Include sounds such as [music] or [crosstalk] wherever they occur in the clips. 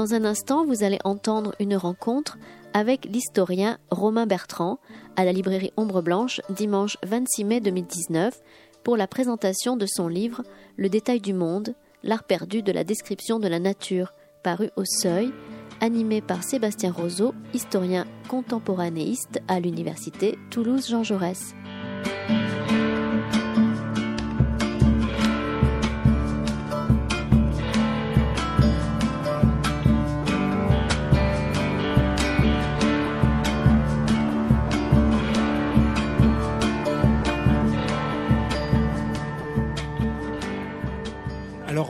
Dans un instant, vous allez entendre une rencontre avec l'historien Romain Bertrand à la librairie Ombre Blanche dimanche 26 mai 2019 pour la présentation de son livre Le détail du monde, l'art perdu de la description de la nature, paru au Seuil, animé par Sébastien Roseau, historien contemporanéiste à l'université Toulouse-Jean Jaurès.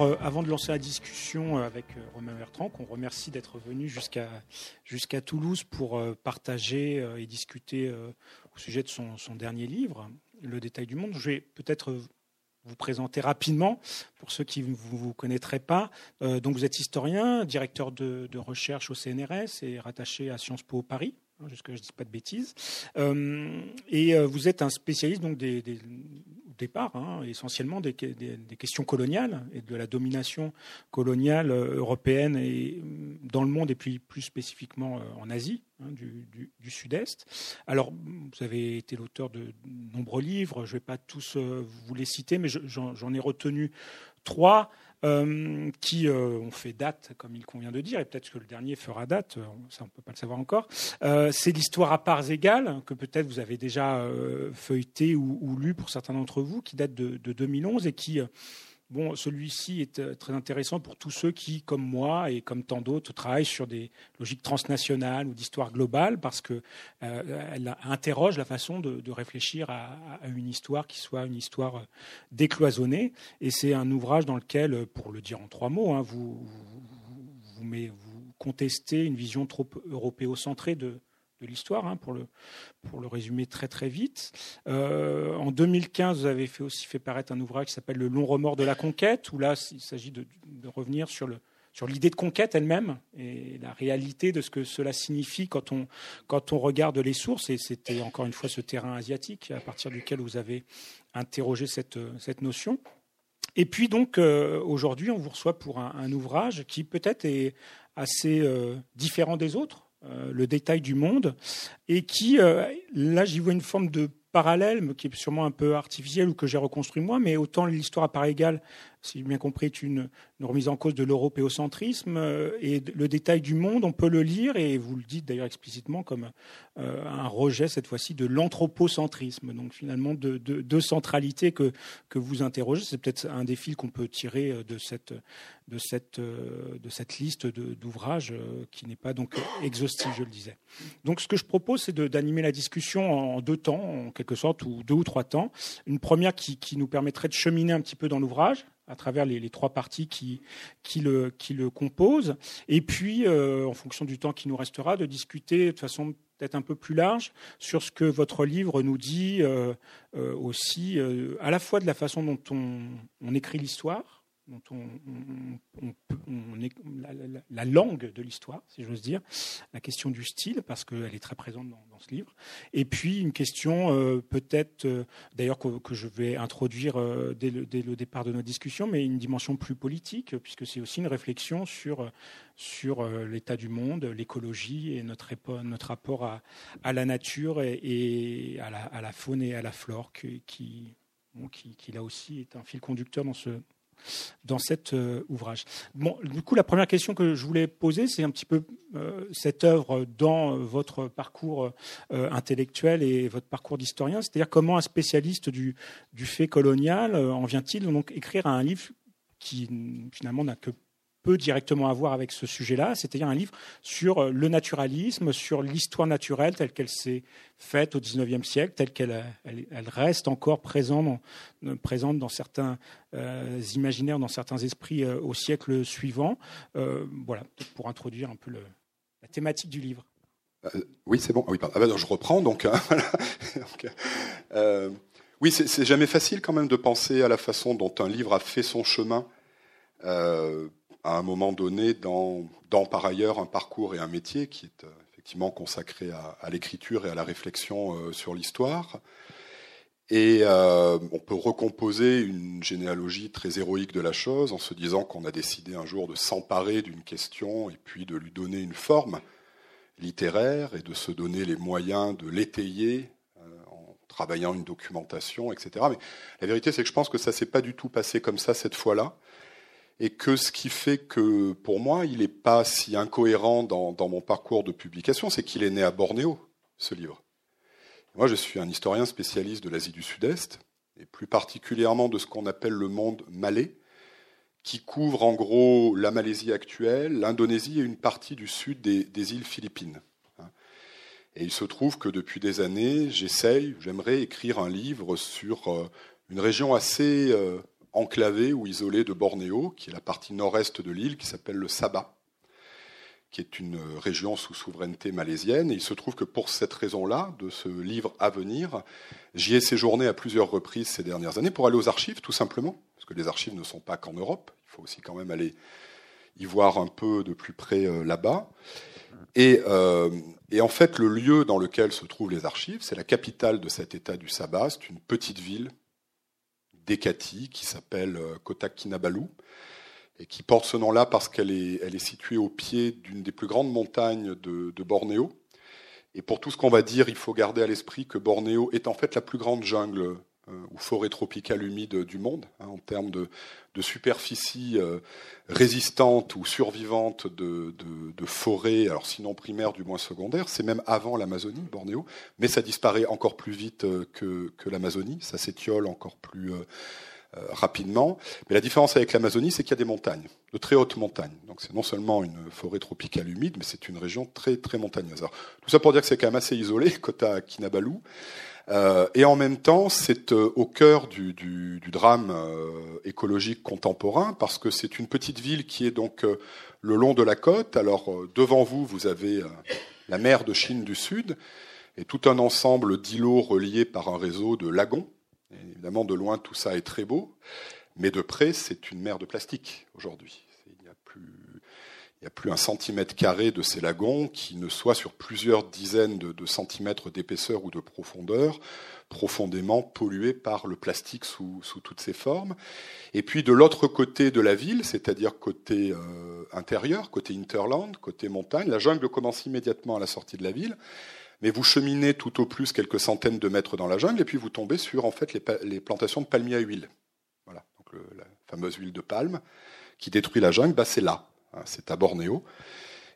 Euh, avant de lancer la discussion euh, avec euh, Romain Bertrand, qu'on remercie d'être venu jusqu'à Toulouse pour partager et discuter au sujet de son, dernier livre, Le détail du monde, je vais peut-être vous présenter rapidement pour ceux qui ne vous, connaîtraient pas. donc vous êtes historien, directeur de, recherche au CNRS et rattaché à Sciences Po Paris hein, jusque je ne dis pas de bêtises. et vous êtes un spécialiste donc des, départ, hein, essentiellement des, questions coloniales et de la domination coloniale euh, européenne et mm, dans le monde et puis plus spécifiquement euh, en Asie, hein, du, Sud-Est. Alors, vous avez été l'auteur de nombreux livres, je ne vais pas tous euh, vous les citer, mais j'en ai retenu trois. Euh, qui euh, ont fait date, comme il convient de dire, et peut-être que le dernier fera date, euh, ça on ne peut pas le savoir encore. c'est l'histoire à parts égales, que peut-être vous avez déjà feuilleté ou, lu pour certains d'entre vous, qui date de, de 2011 et qui Bon, celui-ci est euh, très intéressant pour tous ceux qui, comme moi et comme tant d'autres, travaillent sur des logiques transnationales ou d'histoire globale, parce qu'elle euh, interroge la façon de, réfléchir à, une histoire qui soit une histoire euh, décloisonnée. Et c'est un ouvrage dans lequel, pour le dire en trois mots, hein, vous, vous contestez une vision trop européocentrée de, de l'histoire, hein, pour, le, pour le résumer très très vite. Euh, en 2015, vous avez aussi fait paraître un ouvrage qui s'appelle Le long remords de la conquête, où là, il s'agit de, revenir sur le, sur l'idée de conquête elle-même et la réalité de ce que cela signifie quand on, quand on regarde les sources. Et c'était encore une fois ce terrain asiatique à partir duquel vous avez interrogé cette, cette notion. Et puis donc euh, aujourd'hui, on vous reçoit pour un, ouvrage qui peut-être est assez euh, différent des autres, le détail du monde, et qui, euh, là, j'y vois une forme de parallèle, qui est sûrement un peu artificiel ou que j'ai reconstruit moi, mais autant l'histoire à part égale si j'ai bien compris, est une, remise en cause de l'européocentrisme. Euh, et le détail du monde, on peut le lire, et vous le dites d'ailleurs explicitement, comme euh, un rejet cette fois-ci de l'anthropocentrisme. Donc finalement, de, de, centralité que, que vous interrogez. C'est peut-être un des fils qu'on peut tirer euh, de cette, de cette, de cette liste d'ouvrages qui n'est pas donc exhaustive, je le disais. Donc ce que je propose, c'est d'animer la discussion en deux temps, en quelque sorte, ou deux ou trois temps. Une première qui, qui nous permettrait de cheminer un petit peu dans l'ouvrage, à travers les, trois parties qui, le, composent. Et puis, euh, en fonction du temps qui nous restera, de discuter de façon peut-être un peu plus large sur ce que votre livre nous dit euh, euh, aussi, à la fois de la façon dont on, on écrit l'histoire, dont on, la, langue de l'histoire, si j'ose dire, la question du style, parce qu'elle est très présente dans, ce livre, et puis une question euh, peut-être, euh, d'ailleurs que, je vais introduire euh, dès, le, départ de notre discussion, mais une dimension plus politique, puisque c'est aussi une réflexion sur, sur l'état du monde, l'écologie et notre, notre rapport à, la nature et, à, la, faune et à la flore, qui, qui, qui là aussi est un fil conducteur dans ce dans cet euh, ouvrage. Bon, du coup, la première question que je voulais poser, c'est un petit peu euh, cette œuvre dans votre parcours euh, intellectuel et votre parcours d'historien, c'est-à-dire comment un spécialiste du, du fait colonial en vient-il donc écrire un livre qui finalement n'a que peu directement à voir avec ce sujet-là, c'est-à-dire un livre sur euh, le naturalisme, sur l'histoire naturelle telle qu'elle s'est faite au XIXe siècle, telle qu'elle elle, reste encore présente dans, présente dans certains euh, imaginaires, dans certains esprits euh, au siècle suivant. voilà, pour introduire un peu la thématique du livre. oui, c'est bon. Ah oui, ah ben, je reprends donc. Hein, [laughs] oui, c'est jamais facile quand même de penser à la façon dont un livre a fait son chemin à un moment donné dans, par ailleurs un parcours et un métier qui est euh, effectivement consacré à, l'écriture et à la réflexion euh, sur l'histoire. Et euh, on peut recomposer une généalogie très héroïque de la chose en se disant qu'on a décidé un jour de s'emparer d'une question et puis de lui donner une forme littéraire et de se donner les moyens de l'étayer en travaillant une documentation, etc. Mais la vérité, c'est que je pense que ça s'est pas du tout passé comme ça cette fois-là et que ce qui fait que, pour moi, il n'est pas si incohérent dans, mon parcours de publication, c'est qu'il est né à Bornéo, ce livre. Moi, je suis un historien spécialiste de l'Asie du Sud-Est, et plus particulièrement de ce qu'on appelle le monde malais, qui couvre en gros la Malaisie actuelle, l'Indonésie et une partie du sud des, des îles Philippines. Et il se trouve que depuis des années, j'essaye, j'aimerais écrire un livre sur euh, une région assez euh, enclavée ou isolée de Bornéo, qui est la partie nord-est de l'île, qui s'appelle le Sabah, qui est une région sous souveraineté malaisienne. Et il se trouve que pour cette raison-là, de ce livre à venir, j'y ai séjourné à plusieurs reprises ces dernières années pour aller aux archives, tout simplement, parce que les archives ne sont pas qu'en Europe. Il faut aussi quand même aller y voir un peu de plus près euh, là-bas. Et, euh, et, en fait, le lieu dans lequel se trouvent les archives, c'est la capitale de cet État du Sabah. C'est une petite ville qui s'appelle euh, Kota Kinabalu et qui porte ce nom-là parce qu'elle est, située au pied d'une des plus grandes montagnes de, Bornéo. Et pour tout ce qu'on va dire, il faut garder à l'esprit que Bornéo est en fait la plus grande jungle ou forêt tropicale humide du monde, hein, en termes de, superficie euh, résistante ou survivante de, forêts, alors sinon primaires, du moins secondaires. C'est même avant l'Amazonie, Bornéo, mais ça disparaît encore plus vite euh, que, l'Amazonie, ça s'étiole encore plus euh, rapidement. Mais la différence avec l'Amazonie, c'est qu'il y a des montagnes, de très hautes montagnes. Donc c'est non seulement une forêt tropicale humide, mais c'est une région très très montagneuse. Tout ça pour dire que c'est quand même assez isolé, [laughs] Kota Kinabalu. Euh, et en même temps, c'est euh, au cœur du, drame euh, écologique contemporain, parce que c'est une petite ville qui est donc le long de la côte. Alors devant vous, vous avez la mer de Chine du Sud et tout un ensemble d'îlots reliés par un réseau de lagons évidemment, de loin, tout ça est très beau, mais de près, c'est une mer de plastique aujourd'hui. Il n'y a plus, il a plus un centimètre carré de ces lagons qui ne soit sur plusieurs dizaines de, centimètres d'épaisseur ou de profondeur, profondément pollués par le plastique sous, toutes ses formes. Et puis de l'autre côté de la ville, c'est-à-dire côté euh, intérieur, côté interland, côté montagne, la jungle commence immédiatement à la sortie de la ville mais vous cheminez tout au plus quelques centaines de mètres dans la jungle et puis vous tombez sur en fait les, plantations de palmiers à huile. Voilà, donc la fameuse huile de palme qui détruit la jungle, bah c'est là, c'est à Bornéo.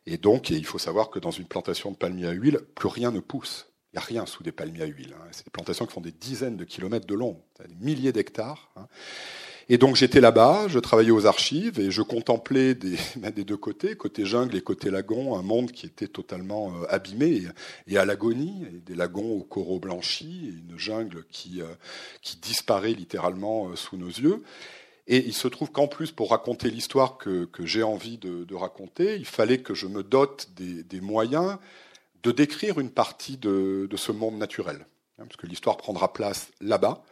Et donc, il faut savoir que dans une plantation de palmiers à huile, plus rien ne pousse. Il n'y a rien sous des palmiers à huile. Hein. C'est des plantations qui font des dizaines de kilomètres de long, des milliers d'hectares. Hein. Et donc j'étais là-bas, je travaillais aux archives et je contemplais des, [laughs] des deux côtés, côté jungle et côté lagon, un monde qui était totalement euh, abîmé et, à l'agonie, des lagons aux coraux blanchis, et une jungle qui, euh, qui disparaît littéralement euh, sous nos yeux. Et il se trouve qu'en plus, pour raconter l'histoire que, j'ai envie de, raconter, il fallait que je me dote des, moyens de décrire une partie de, ce monde naturel, hein, parce que l'histoire prendra place là-bas.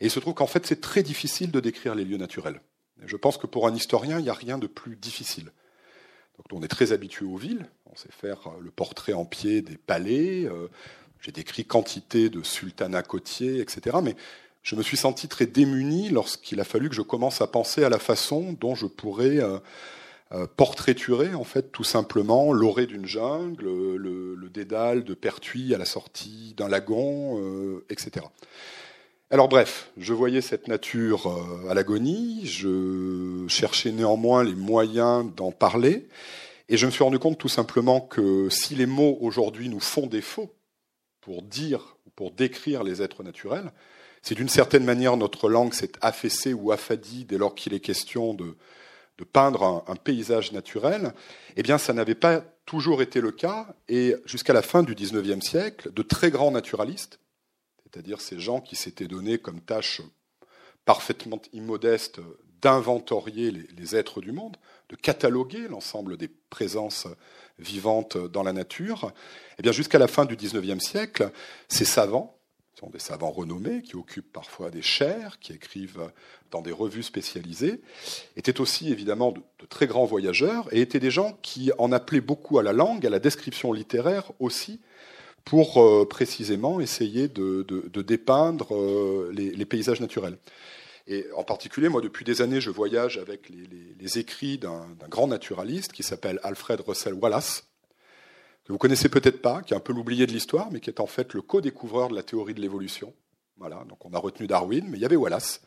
Et il se trouve qu'en fait, c'est très difficile de décrire les lieux naturels. je pense que pour un historien, il n'y a rien de plus difficile. Donc, on est très habitué aux villes. On sait faire le portrait en pied des palais. Euh, j'ai décrit quantité de sultanats côtiers, etc. Mais je me suis senti très démuni lorsqu'il a fallu que je commence à penser à la façon dont je pourrais euh, euh, portraiturer en fait tout simplement l'orée d'une jungle, le, le, dédale de Pertuis à la sortie d'un lagon, euh, etc. Alors bref, je voyais cette nature à l'agonie, je cherchais néanmoins les moyens d'en parler, et je me suis rendu compte tout simplement que si les mots aujourd'hui nous font défaut pour dire, pour décrire les êtres naturels, c'est d'une certaine manière notre langue s'est affaissée ou affadie dès lors qu'il est question de, peindre un, paysage naturel, eh bien ça n'avait pas toujours été le cas, et jusqu'à la fin du XIXe siècle, de très grands naturalistes, c'est-à-dire ces gens qui s'étaient donné comme tâche parfaitement immodeste d'inventorier les, les, êtres du monde, de cataloguer l'ensemble des présences vivantes dans la nature, eh bien jusqu'à la fin du XIXe siècle, ces savants, des savants renommés qui occupent parfois des chaires, qui écrivent dans des revues spécialisées, étaient aussi évidemment de, très grands voyageurs et étaient des gens qui en appelaient beaucoup à la langue, à la description littéraire aussi, pour euh, précisément essayer de, dépeindre euh, les, paysages naturels. Et en particulier, moi, depuis des années, je voyage avec les, écrits d'un grand naturaliste qui s'appelle Alfred Russel Wallace, que vous connaissez peut-être pas, qui est un peu l'oublié de l'histoire, mais qui est en fait le co-découvreur de la théorie de l'évolution. Voilà, donc on a retenu Darwin, mais il y avait Wallace.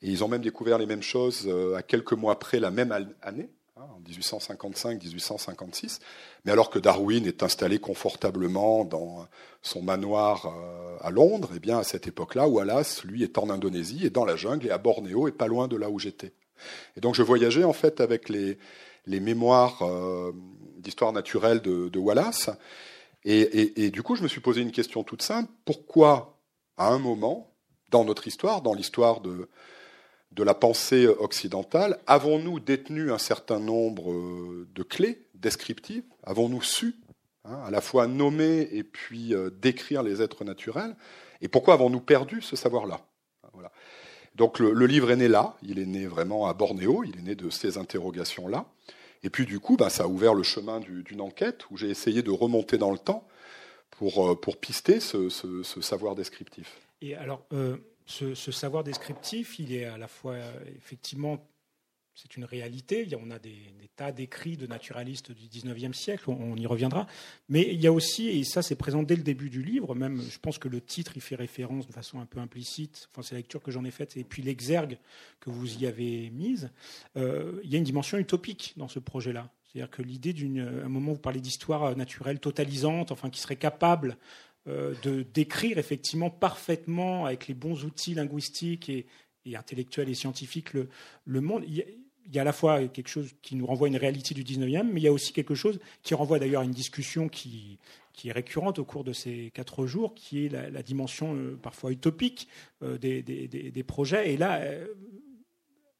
Et ils ont même découvert les mêmes choses euh, à quelques mois près la même année, hein, en 1855-1856. Mais alors que Darwin est installé confortablement dans son manoir euh, à Londres, eh bien à cette époque-là, Wallace, lui, est en Indonésie, et dans la jungle, et à Bornéo, et pas loin de là où j'étais. Et donc je voyageais en fait avec les, les mémoires euh, d'histoire naturelle de, Wallace. et, du coup, je me suis posé une question toute simple. Pourquoi, à un moment, dans notre histoire, dans l'histoire de, de la pensée occidentale, avons-nous détenu un certain nombre euh, de clés descriptives Avons-nous su hein, à la fois nommer et puis euh, décrire les êtres naturels Et pourquoi avons-nous perdu ce savoir-là? Voilà. Donc le, livre est né là, il est né vraiment à Bornéo, il est né de ces interrogations-là. Et puis du coup, bah, ça a ouvert le chemin d'une enquête où j'ai essayé de remonter dans le temps pour, euh, pour pister ce, savoir descriptif. Et alors, ce, savoir descriptif, il est à la fois effectivement, c'est une réalité. On a des, tas d'écrits de naturalistes du 19e siècle, on, y reviendra. Mais il y a aussi, et ça c'est présent dès le début du livre, même je pense que le titre y fait référence de façon un peu implicite, enfin c'est la lecture que j'en ai faite, et puis l'exergue que vous y avez mise, euh, il y a une dimension utopique dans ce projet-là. C'est-à-dire que l'idée d'une, un moment vous parlez d'histoire naturelle totalisante, enfin qui serait capable euh, de décrire effectivement parfaitement, avec les bons outils linguistiques et, intellectuels et scientifiques, le, monde. À la fois quelque chose qui nous renvoie à une réalité du 19e, mais il y a aussi quelque chose qui renvoie d'ailleurs à une discussion qui, qui est récurrente au cours de ces quatre jours, qui est la, dimension euh, parfois utopique euh, des, des, des, projets. Et là,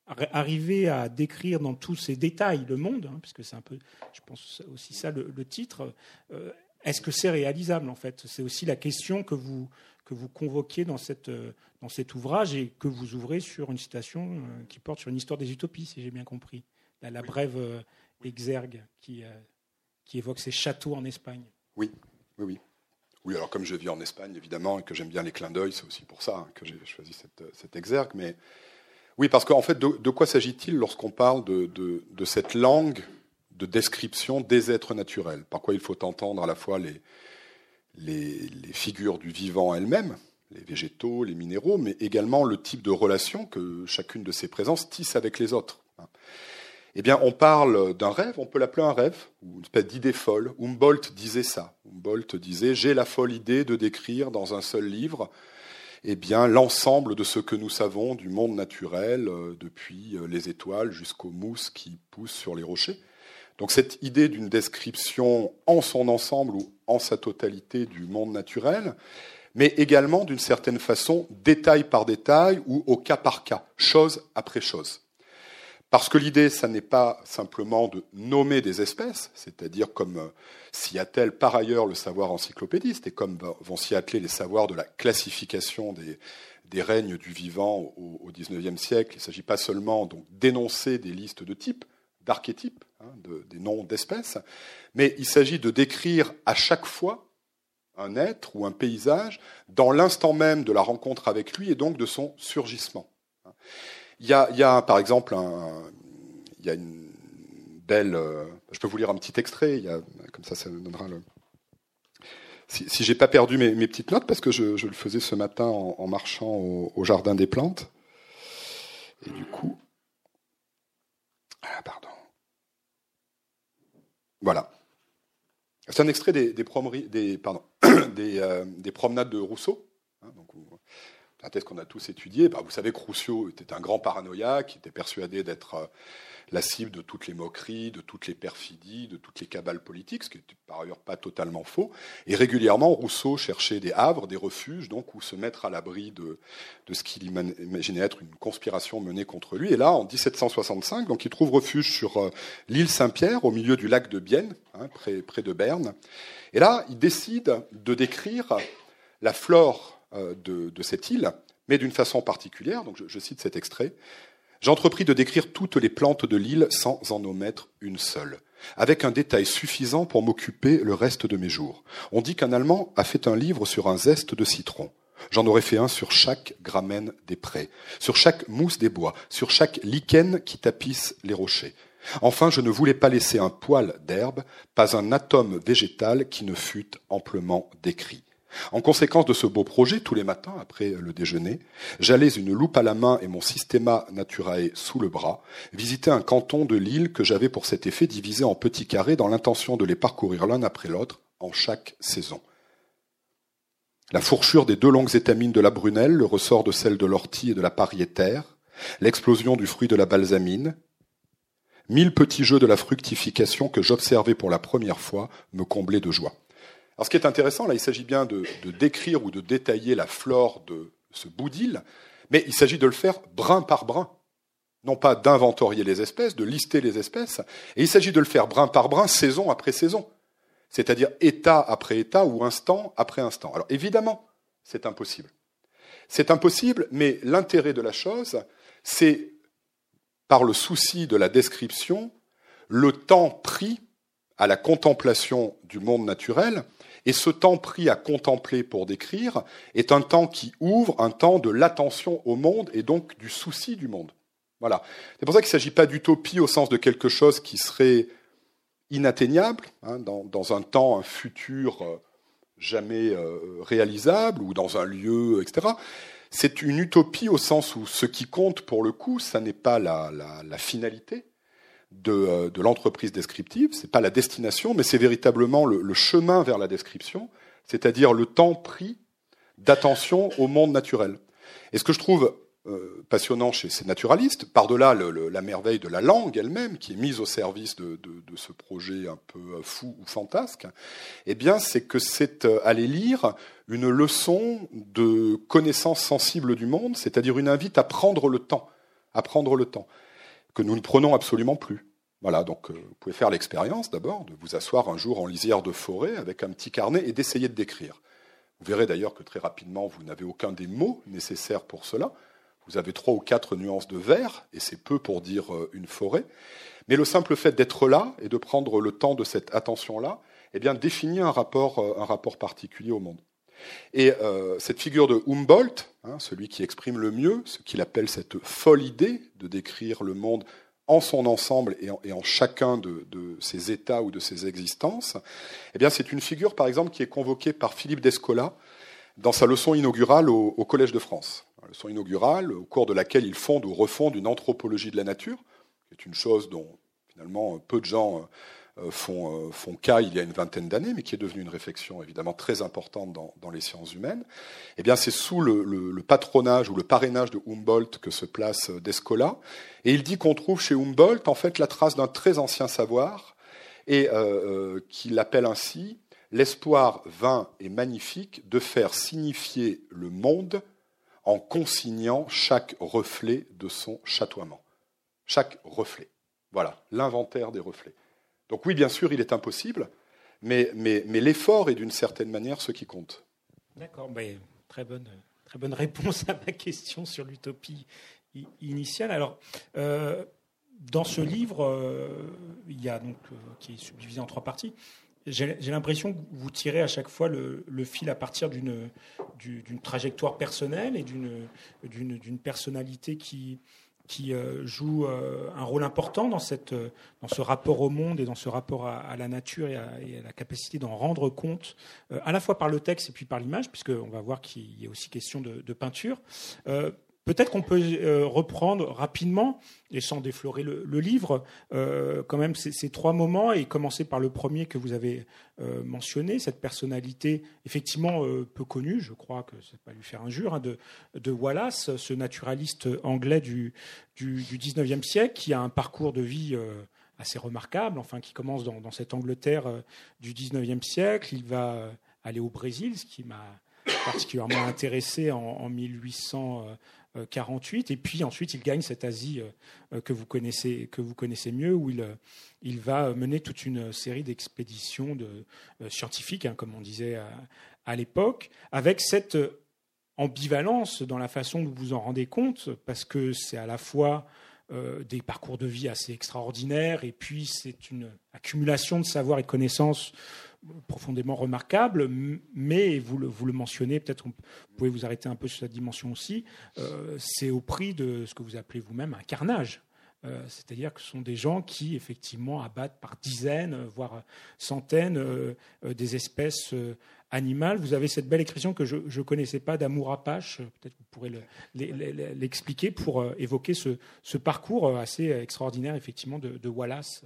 arriver à décrire dans tous ces détails le monde, hein, puisque c'est un peu, je pense aussi ça le titre, est-ce que c'est réalisable en fait? C'est aussi la question que vous, que vous convoquez dans, cette, dans cet ouvrage et que vous ouvrez sur une citation euh, qui porte sur une histoire des utopies, si j'ai bien compris. La, brève euh, exergue qui, euh, qui évoque ces châteaux en Espagne. Oui, oui, oui. Oui, alors comme je vis en Espagne, évidemment, et que j'aime bien les clins d'œil, c'est aussi pour ça hein, que j'ai choisi cette, cet exergue. Mais oui, parce qu'en fait, de, quoi s'agit-il lorsqu'on parle de, de, de, cette langue de description des êtres naturels? Par quoi il faut entendre à la fois les, les, figures du vivant elles-mêmes, les végétaux, les minéraux, mais également le type de relation que chacune de ces présences tisse avec les autres. Eh bien, on parle d'un rêve, on peut l'appeler un rêve, ou une espèce d'idée folle. Humboldt disait ça. Humboldt disait J'ai la folle idée de décrire dans un seul livre eh l'ensemble de ce que nous savons du monde naturel, euh, depuis euh, les étoiles jusqu'aux mousses qui poussent sur les rochers. Donc cette idée d'une description en son ensemble ou en sa totalité du monde naturel, mais également d'une certaine façon détail par détail ou au cas par cas, chose après chose. Parce que l'idée, ça n'est pas simplement de nommer des espèces, c'est-à-dire comme euh, s'y attelle par ailleurs le savoir encyclopédiste et comme vont s'y atteler les savoirs de la classification des, règnes du vivant au XIXe siècle. Il ne s'agit pas seulement d'énoncer des listes de types, d'archétypes, hein, des noms d'espèces, mais il s'agit de décrire à chaque fois un être ou un paysage dans l'instant même de la rencontre avec lui et donc de son surgissement. Il y a, par exemple il y a une belle. Je peux vous lire un petit extrait. Comme ça, ça donnera le. Si, si j'ai pas perdu mes, petites notes parce que je, le faisais ce matin en, marchant au, jardin des plantes. Et du coup, ah pardon. Voilà. C'est un extrait [coughs] euh, des, promenades de Rousseau. Hein, donc, peut-être qu'on a tous étudié. Bah, vous savez que Rousseau était un grand paranoïaque, qui était persuadé d'être euh, la cible de toutes les moqueries, de toutes les perfidies, de toutes les cabales politiques, ce qui n'est par ailleurs pas totalement faux. Et régulièrement, Rousseau cherchait des havres, des refuges, donc où se mettre à l'abri de, de ce qu'il imaginait être une conspiration menée contre lui. Et là, en 1765, donc il trouve refuge sur euh, l'île Saint-Pierre, au milieu du lac de Bienne, hein, près, de Berne. Et là, il décide de décrire la flore euh, de, cette île, mais d'une façon particulière. Donc je cite cet extrait. J'entrepris de décrire toutes les plantes de l'île sans en omettre une seule. avec un détail suffisant pour m'occuper le reste de mes jours. On dit qu'un Allemand a fait un livre sur un zeste de citron. J'en aurais fait un sur chaque gramène des prés, sur chaque mousse des bois, sur chaque lichen qui tapisse les rochers. Enfin, je ne voulais pas laisser un poil d'herbe, pas un atome végétal qui ne fût amplement décrit. En conséquence de ce beau projet, tous les matins après le déjeuner, j'allais une loupe à la main et mon systema naturae sous le bras, visiter un canton de l'île que j'avais pour cet effet divisé en petits carrés dans l'intention de les parcourir l'un après l'autre en chaque saison. La fourchure des deux longues étamines de la brunelle, le ressort de celle de l'ortie et de la pariétaire, l'explosion du fruit de la balsamine, mille petits jeux de la fructification que j'observais pour la première fois me comblaient de joie. Alors, ce qui est intéressant, là, il s'agit bien de, décrire ou de détailler la flore de ce bout d'île, mais il s'agit de le faire brin par brin. Non pas d'inventorier les espèces, de lister les espèces, et il s'agit de le faire brin par brin, saison après saison. C'est-à-dire état après état ou instant après instant. Alors, évidemment, c'est impossible. C'est impossible, mais l'intérêt de la chose, c'est, par le souci de la description, le temps pris à la contemplation du monde naturel et ce temps pris à contempler pour décrire est un temps qui ouvre un temps de l'attention au monde et donc du souci du monde. Voilà. C'est pour ça qu'il ne s'agit pas d'utopie au sens de quelque chose qui serait inatteignable, hein, dans, un temps, un futur euh, jamais euh, réalisable, ou dans un lieu, etc. C'est une utopie au sens où ce qui compte pour le coup, ça n'est pas la finalité, euh, de, l'entreprise descriptive. Ce n'est pas la destination, mais c'est véritablement le, chemin vers la description, c'est-à-dire le temps pris d'attention au monde naturel. Et ce que je trouve euh, passionnant chez ces naturalistes, par-delà la merveille de la langue elle-même, qui est mise au service de, ce projet un peu euh, fou ou fantasque, eh bien, c'est que c'est aller lire une leçon de connaissance sensible du monde, c'est-à-dire une invite à prendre le temps, à prendre le temps que nous ne prenons absolument plus. Voilà, donc euh, vous pouvez faire l'expérience d'abord de vous asseoir un jour en lisière de forêt avec un petit carnet et d'essayer de décrire. Vous verrez d'ailleurs que très rapidement, vous n'avez aucun des mots nécessaires pour cela. Vous avez trois ou quatre nuances de vert, et c'est peu pour dire euh, une forêt. Mais le simple fait d'être là et de prendre le temps de cette attention-là, eh bien, définit un rapport, euh, un rapport particulier au monde. Et cette figure de Humboldt, hein, celui qui exprime le mieux ce qu'il appelle cette folle idée de décrire le monde en son ensemble et en, chacun de, ses états ou de ses existences, eh bien, c'est une figure, par exemple, qui est convoquée par Philippe Descola dans sa leçon inaugurale au, Collège de France. Leçon inaugurale au cours de laquelle il fonde ou refonde une anthropologie de la nature, qui est une chose dont finalement peu de gens euh, font, euh, font, cas il y a une vingtaine d'années, mais qui est devenue une réflexion évidemment très importante dans, les sciences humaines, eh bien c'est sous le, patronage ou le parrainage de Humboldt que se place euh, Descola. Et il dit qu'on trouve chez Humboldt en fait la trace d'un très ancien savoir et qu'il appelle ainsi l'espoir vain et magnifique de faire signifier le monde en consignant chaque reflet de son chatoiement. Chaque reflet. Voilà, l'inventaire des reflets. Donc oui, bien sûr, il est impossible, mais, mais, mais l'effort est d'une certaine manière ce qui compte. D'accord, ben, très, bonne, très bonne réponse à ma question sur l'utopie initiale. Alors, euh, dans ce livre, euh, il y a donc, euh, qui est subdivisé en trois parties, j'ai l'impression que vous tirez à chaque fois le, le fil à partir d'une trajectoire personnelle et d'une personnalité qui, qui euh, joue euh, un rôle important dans, cette, euh, dans ce rapport au monde et dans ce rapport à, la nature et à, la capacité d'en rendre compte, à la fois par le texte et puis par l'image, puisqu'on va voir qu'il y a aussi question de, de peinture. Peut-être qu'on peut, euh, reprendre rapidement, et sans déflorer le, livre, euh, quand même ces, trois moments, et commencer par le premier que vous avez euh, mentionné, cette personnalité effectivement peu connue, je crois que c'est pas lui faire injure, hein, de, Wallace, ce naturaliste anglais du, du, du, 19e siècle, qui a un parcours de vie assez remarquable, enfin qui commence dans, dans cette Angleterre du 19e siècle. Il va aller au Brésil, ce qui m'a particulièrement intéressé en, en 1800. 48. Et puis ensuite, il gagne cette Asie euh, que vous connaissez, que vous connaissez mieux, où il, euh, il va mener toute une série d'expéditions de, euh, scientifiques, hein, comme on disait à, l'époque, avec cette ambivalence dans la façon dont vous en rendez compte, parce que c'est à la fois des parcours de vie assez extraordinaires, et puis c'est une accumulation de savoir et de connaissances profondément remarquable, mais vous le, mentionnez, peut-être vous pouvez vous arrêter un peu sur cette dimension aussi, euh, c'est au prix de ce que vous appelez vous-même un carnage. Euh, c'est-à-dire que ce sont des gens qui, effectivement, abattent par dizaines, voire centaines, euh, des espèces animales. Vous avez cette belle expression que je ne connaissais pas d'amour apache, peut-être vous pourrez l'expliquer pour évoquer ce, parcours assez extraordinaire, effectivement, de Wallace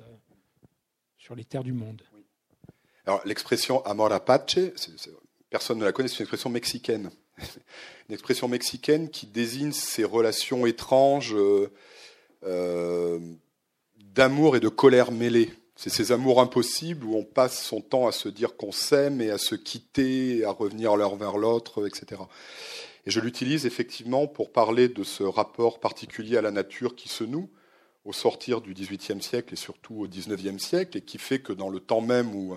sur les terres du monde. Alors, l'expression amor apache, personne ne la connaît, c'est une expression mexicaine. [laughs] une expression mexicaine qui désigne ces relations étranges euh, euh, d'amour et de colère mêlées. C'est ces amours impossibles où on passe son temps à se dire qu'on s'aime et à se quitter, à revenir l'un vers l'autre, etc. Et je l'utilise effectivement pour parler de ce rapport particulier à la nature qui se noue au sortir du XVIIIe siècle et surtout au XIXe siècle, et qui fait que dans le temps même où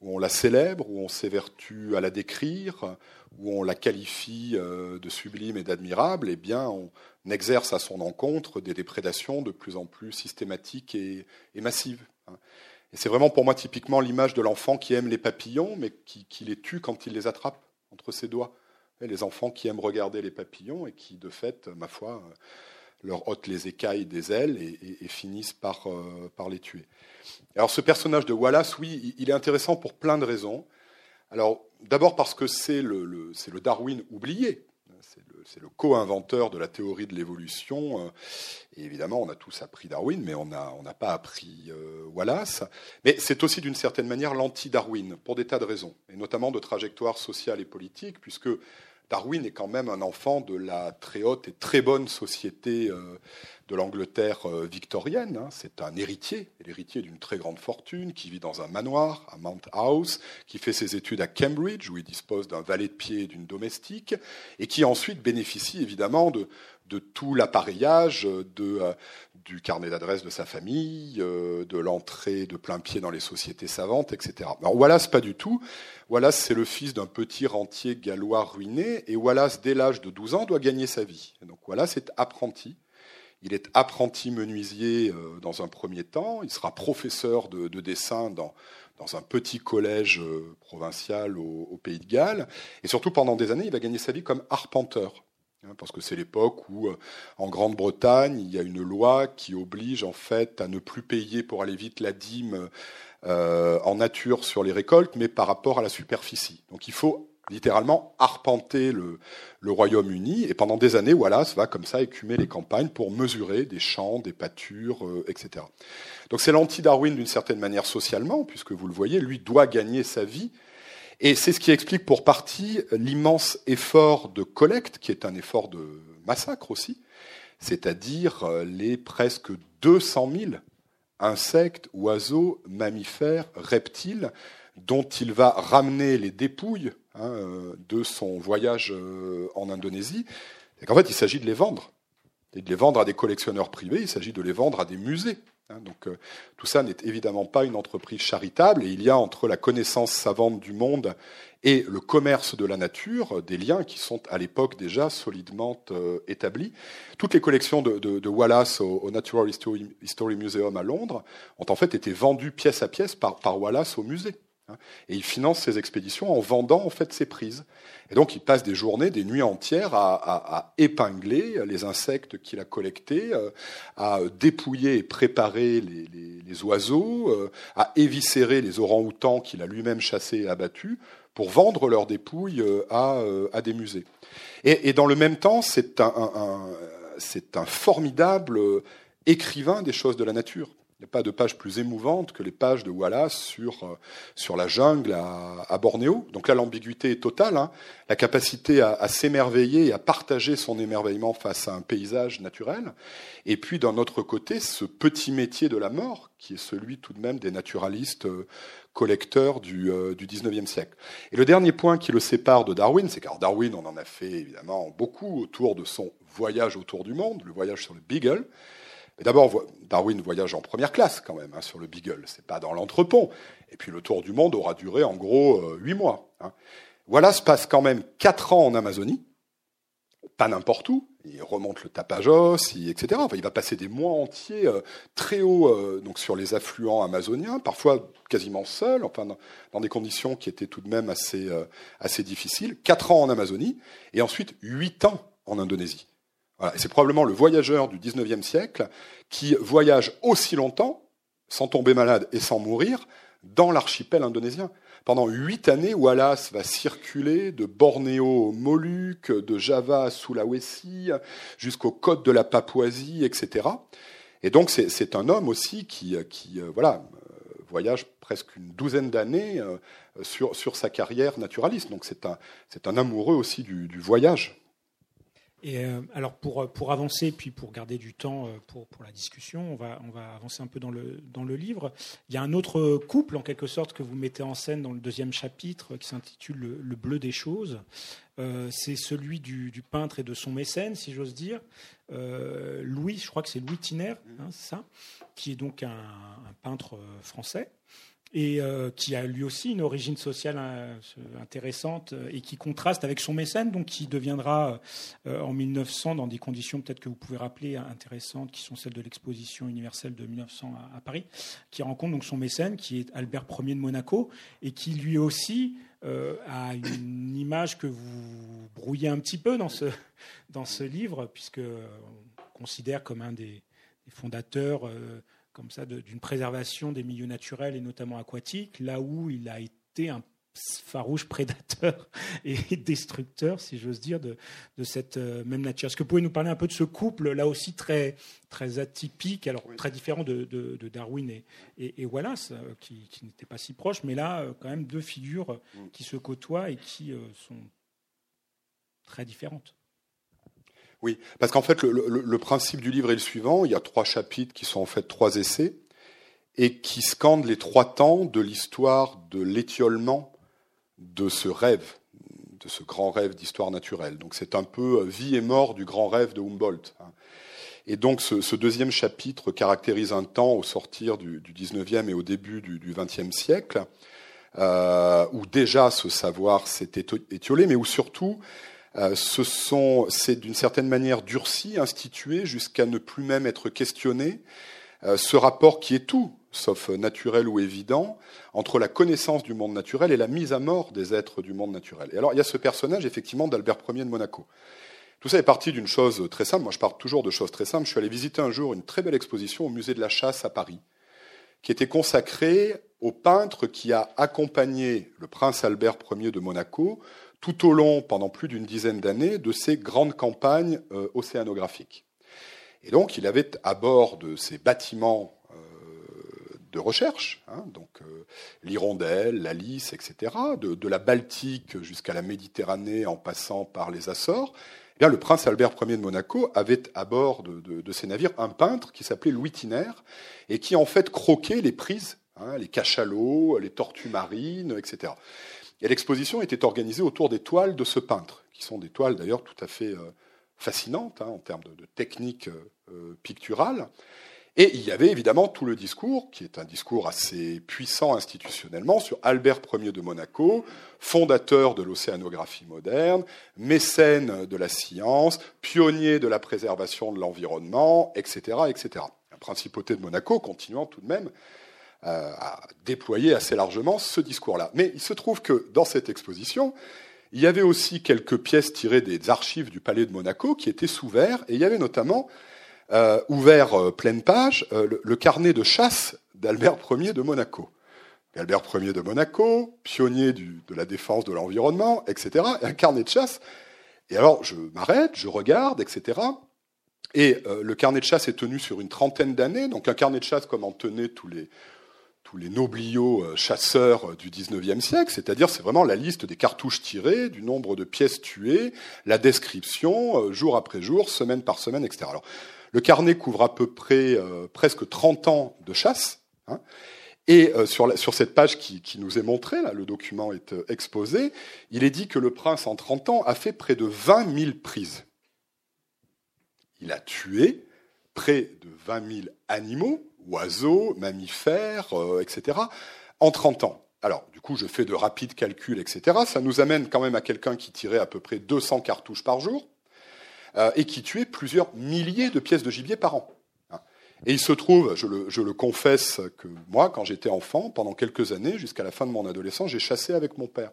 où on la célèbre, où on s'évertue à la décrire, où on la qualifie euh, de sublime et d'admirable, eh bien, on exerce à son encontre des déprédations de plus en plus systématiques et, massives. Hein. Et c'est vraiment pour moi typiquement l'image de l'enfant qui aime les papillons, mais qui, les tue quand il les attrape entre ses doigts. les enfants qui aiment regarder les papillons et qui, de fait, ma foi, leur ôtent les écailles des ailes et, finissent par, euh, par les tuer. Alors ce personnage de Wallace, oui, il est intéressant pour plein de raisons. Alors d'abord parce que c'est le, Darwin oublié, c'est le, co-inventeur de la théorie de l'évolution. Et évidemment, on a tous appris Darwin, mais on n'a pas appris euh, Wallace. Mais c'est aussi d'une certaine manière l'anti-Darwin, pour des tas de raisons, et notamment de trajectoire sociale et politique, puisque Darwin est quand même un enfant de la très haute et très bonne société euh, de l'Angleterre euh, victorienne. Hein. C'est un héritier, l'héritier d'une très grande fortune, qui vit dans un manoir à Mount House, qui fait ses études à Cambridge, où il dispose d'un valet de pied et d'une domestique, et qui ensuite bénéficie évidemment de, de tout l'appareillage de, euh, du carnet d'adresse de sa famille, euh, de l'entrée de plein pied dans les sociétés savantes, etc. Alors Wallace, pas du tout. Wallace, c'est le fils d'un petit rentier gallois ruiné, et Wallace, dès l'âge de 12 ans, doit gagner sa vie. donc Wallace est apprenti. Il est apprenti menuisier euh, dans un premier temps. Il sera professeur de, dessin dans, dans, un petit collège provincial au, au, Pays de Galles. Et surtout, pendant des années, il va gagner sa vie comme arpenteur. Hein, parce que c'est l'époque où, euh, en Grande-Bretagne, il y a une loi qui oblige en fait à ne plus payer pour aller vite la dîme euh, en nature sur les récoltes, mais par rapport à la superficie. Donc il faut littéralement arpenter le, Royaume-Uni, et pendant des années, Wallace va comme ça écumer les campagnes pour mesurer des champs, des pâtures, euh, etc. Donc c'est l'anti-Darwin d'une certaine manière socialement, puisque vous le voyez, lui doit gagner sa vie et c'est ce qui explique pour partie l'immense effort de collecte, qui est un effort de massacre aussi, c'est-à-dire euh, les presque 200 000 insectes, oiseaux, mammifères, reptiles dont il va ramener les dépouilles hein, euh, de son voyage euh, en Indonésie. Et fait, il s'agit de les vendre. Et de les vendre à des collectionneurs privés, il s'agit de les vendre à des musées. Hein, donc euh, tout ça n'est évidemment pas une entreprise charitable et il y a entre la connaissance savante du monde et le commerce de la nature des liens qui sont à l'époque déjà solidement euh, établis. Toutes les collections de, Wallace au, Natural History, Museum à Londres ont en fait été vendues pièce à pièce par Wallace au musée. Hein. Et il finance ses expéditions en vendant en fait ses prises. Et donc il passe des journées, des nuits entières à, épingler les insectes qu'il a collectés, euh, à dépouiller et préparer les, oiseaux, euh, à éviscérer les orang-outans qu'il a lui-même chassés et abattus pour vendre leurs dépouilles euh, à, des musées. Et, dans le même temps, c'est un formidable écrivain des choses de la nature. Il n'y a pas de page plus émouvante que les pages de Wallace sur, euh, sur la jungle à, Bornéo. Donc là, l'ambiguïté est totale. Hein. La capacité à, s'émerveiller et à partager son émerveillement face à un paysage naturel. Et puis, d'un autre côté, ce petit métier de la mort, qui est celui tout de même des naturalistes euh, collecteurs du, euh, du 19e siècle. Et le dernier point qui le sépare de Darwin, c'est car Darwin, on en a fait évidemment beaucoup autour de son voyage autour du monde, le voyage sur le Beagle. D'abord, Darwin voyage en première classe quand même hein, sur le Beagle, c'est pas dans l'entrepont. Et puis le tour du monde aura duré en gros euh, huit mois. Hein. Voilà, se passe quand même quatre ans en Amazonie, pas n'importe où. il remonte le Tapajos, etc. il va passer des mois entiers euh, très haut euh, donc sur les affluents amazoniens, parfois quasiment seul, enfin dans, des conditions qui étaient tout de même assez, assez difficiles. Quatre ans en Amazonie et ensuite huit ans en Indonésie. Voilà. c'est probablement le voyageur du 19e siècle qui voyage aussi longtemps, sans tomber malade et sans mourir, dans l'archipel indonésien pendant huit années, Wallace va circuler de Bornéo aux Moluques, de Java à Sulawesi, jusqu'aux côtes de la Papouasie, etc. Et donc c'est un homme aussi qui, euh, voilà, euh, voyage presque une douzaine d'années euh, sur, sa carrière naturaliste. Donc c'est un, amoureux aussi du voyage. Euh, alors pour, pour avancer, puis pour garder du temps euh, pour, pour la discussion, on va, on va avancer un peu dans le, dans le livre. Il y a un autre couple, en quelque sorte, que vous mettez en scène dans le deuxième chapitre, qui s'intitule le, bleu des choses. Euh, c'est celui du, peintre et de son mécène, si j'ose dire. Louis, je crois que c'est Louis Tiner, hein, ça, qui est donc un peintre français et euh, qui a lui aussi une origine sociale euh, intéressante euh, et qui contraste avec son mécène, donc qui deviendra en 1900 dans des conditions peut-être que vous pouvez rappeler intéressantes, qui sont celles de l'exposition universelle de 1900 à, Paris, qui rencontre donc son mécène, qui est Albert Ier de Monaco, et qui lui aussi a une image que vous brouillez un petit peu dans ce, dans ce livre, puisque on considère comme un des fondateurs comme ça d'une préservation des milieux naturels et notamment aquatiques, là où il a été un farouche prédateur [laughs] et destructeur, si j'ose dire, de, cette euh, même nature. Est-ce que vous pouvez nous parler un peu de ce couple, là aussi très, très atypique, alors très différent de, Darwin et, et, Wallace, euh, qui, qui n'étaient pas si proches, mais là, euh, quand même deux figures mm. qui se côtoient et qui sont très différentes. Oui, parce qu'en fait, le, principe du livre est le suivant. Il y a trois chapitres qui sont en fait trois essais et qui scandent les trois temps de l'histoire de l'étiolement de ce rêve, de ce grand rêve d'histoire naturelle. Donc c'est un peu euh, vie et mort du grand rêve de Humboldt. Hein. Et donc ce, deuxième chapitre caractérise un temps au sortir du, du 19e et au début du, du 20e siècle, euh, où déjà ce savoir s'est étiolé, mais où surtout ce sont, c'est d'une certaine manière durci, institué, jusqu'à ne plus même être questionné. Euh, ce rapport qui est tout, sauf naturel ou évident, entre la connaissance du monde naturel et la mise à mort des êtres du monde naturel. Et alors, il y a ce personnage, effectivement, d'Albert Ier de Monaco. Tout ça est parti d'une chose très simple. Moi, je pars toujours de choses très simples. Je suis allé visiter un jour une très belle exposition au musée de la chasse à Paris, qui était consacrée au peintre qui a accompagné le prince Albert Ier de Monaco tout au long, pendant plus d'une dizaine d'années, de ces grandes campagnes euh, océanographiques. Et donc, il avait à bord de ces bâtiments euh, de recherche, hein, donc euh, l'Hirondelle, la Lys, etc., de, la Baltique jusqu'à la Méditerranée en passant par les Açores, eh bien, le prince Albert Ier de Monaco avait à bord de, de ces navires un peintre qui s'appelait Louis Tiner et qui en fait croquait les prises, hein, les cachalots, les tortues marines, etc. Et l'exposition était organisée autour des toiles de ce peintre, qui sont des toiles d'ailleurs tout à fait euh, fascinantes hein, en termes de, technique euh, euh, picturale. Et il y avait évidemment tout le discours, qui est un discours assez puissant institutionnellement, sur Albert Ier de Monaco, fondateur de l'océanographie moderne, mécène de la science, pionnier de la préservation de l'environnement, etc., etc. La principauté de Monaco continuant tout de même euh, a déployé assez largement ce discours-là. Mais il se trouve que dans cette exposition, il y avait aussi quelques pièces tirées des archives du Palais de Monaco qui étaient sous verre, et il y avait notamment euh, ouvert euh, pleine page le, carnet de chasse d'Albert Ier de Monaco. Albert Ier de Monaco, pionnier de la défense de l'environnement, etc., et un carnet de chasse. Et alors, je m'arrête, je regarde, etc. Et le carnet de chasse est tenu sur une trentaine d'années, donc un carnet de chasse comme en tenaient tous les, tous les nobliaux euh, chasseurs euh, du XIXe siècle, c'est-à-dire c'est vraiment la liste des cartouches tirées, du nombre de pièces tuées, la description, euh, jour après jour, semaine par semaine, etc. Le carnet couvre à peu près presque 30 ans de chasse, hein, et sur, cette page qui, qui, nous est montrée, là, le document est exposé, il est dit que le prince, en 30 ans, a fait près de 20 000 prises. Il a tué près de 20 000 animaux, oiseaux, mammifères, euh, etc., en 30 ans. Alors, du coup, je fais de rapides calculs, etc. Ça nous amène quand même à quelqu'un qui tirait à peu près 200 cartouches par jour. et qui tuait plusieurs milliers de pièces de gibier par an. Et il se trouve, je le, je le confesse, que moi, quand j'étais enfant, pendant quelques années, jusqu'à la fin de mon adolescence, j'ai chassé avec mon père.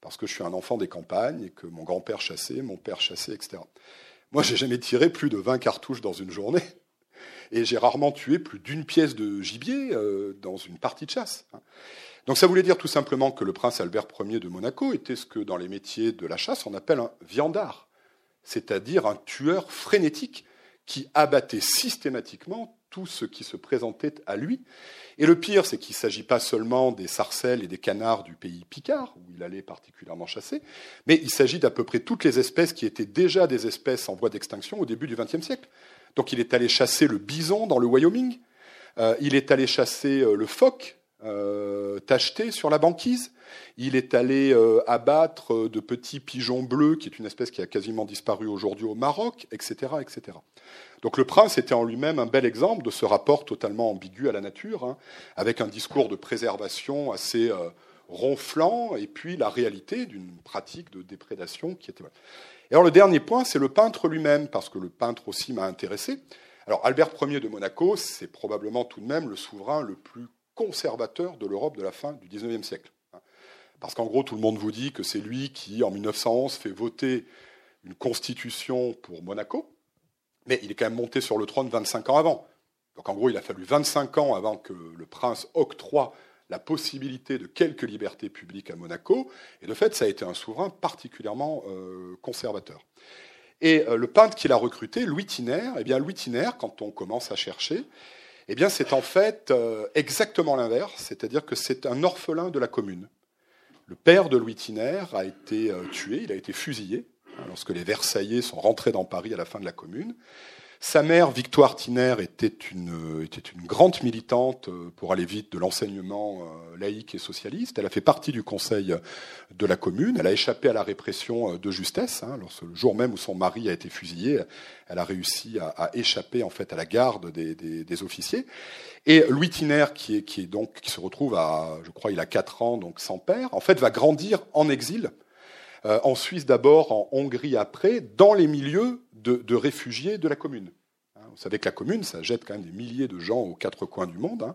Parce que je suis un enfant des campagnes et que mon grand-père chassait, mon père chassait, etc. Moi, j'ai jamais tiré plus de 20 cartouches dans une journée. Et j'ai rarement tué plus d'une pièce de gibier euh, dans une partie de chasse. Donc ça voulait dire tout simplement que le prince Albert Ier de Monaco était ce que dans les métiers de la chasse on appelle un viandard, c'est-à-dire un tueur frénétique qui abattait systématiquement tout ce qui se présentait à lui. Et le pire, c'est qu'il ne s'agit pas seulement des sarcelles et des canards du pays picard, où il allait particulièrement chasser, mais il s'agit d'à peu près toutes les espèces qui étaient déjà des espèces en voie d'extinction au début du XXe siècle. Donc il est allé chasser le bison dans le Wyoming, euh, il est allé chasser euh, le phoque euh, tacheté sur la banquise, il est allé abattre de petits pigeons bleus, qui est une espèce qui a quasiment disparu aujourd'hui au Maroc, etc., etc. Donc le prince était en lui-même un bel exemple de ce rapport totalement ambigu à la nature, hein, avec un discours de préservation assez ronflant, et puis la réalité d'une pratique de déprédation qui était. Et alors le dernier point, c'est le peintre lui-même, parce que le peintre aussi m'a intéressé. Alors Albert Ier de Monaco, c'est probablement tout de même le souverain le plus conservateur de l'Europe de la fin du XIXe siècle. Parce qu'en gros, tout le monde vous dit que c'est lui qui, en 1911, fait voter une constitution pour Monaco, mais il est quand même monté sur le trône 25 ans avant. Donc en gros, il a fallu 25 ans avant que le prince octroie la possibilité de quelques libertés publiques à Monaco, et de fait, ça a été un souverain particulièrement euh, conservateur. Et euh, le peintre qu'il a recruté, Louis Tiner, eh bien Louis Tiner, quand on commence à chercher, eh bien c'est en fait euh, exactement l'inverse, c'est-à-dire que c'est un orphelin de la commune. Le père de Louis Tiner a été tué, il a été fusillé hein, lorsque les Versaillais sont rentrés dans Paris à la fin de la Commune. Sa mère, Victoire Tiner, était une, était une grande militante euh, pour aller vite de l'enseignement euh, laïque et socialiste. Elle a fait partie du conseil de la commune. Elle a échappé à la répression euh, de justesse. Hein, lorsque, le jour même où son mari a été fusillé, elle a réussi à, à échapper en fait à la garde des, des, des officiers. Et Louis Tiner, qui, est, qui, est donc, qui se retrouve à, je crois, il a 4 ans, donc sans père, en fait, va grandir en exil. En Suisse d'abord, en Hongrie après, dans les milieux de, réfugiés de la commune. Hein, vous savez que la commune, ça jette quand même des milliers de gens aux quatre coins du monde. Hein.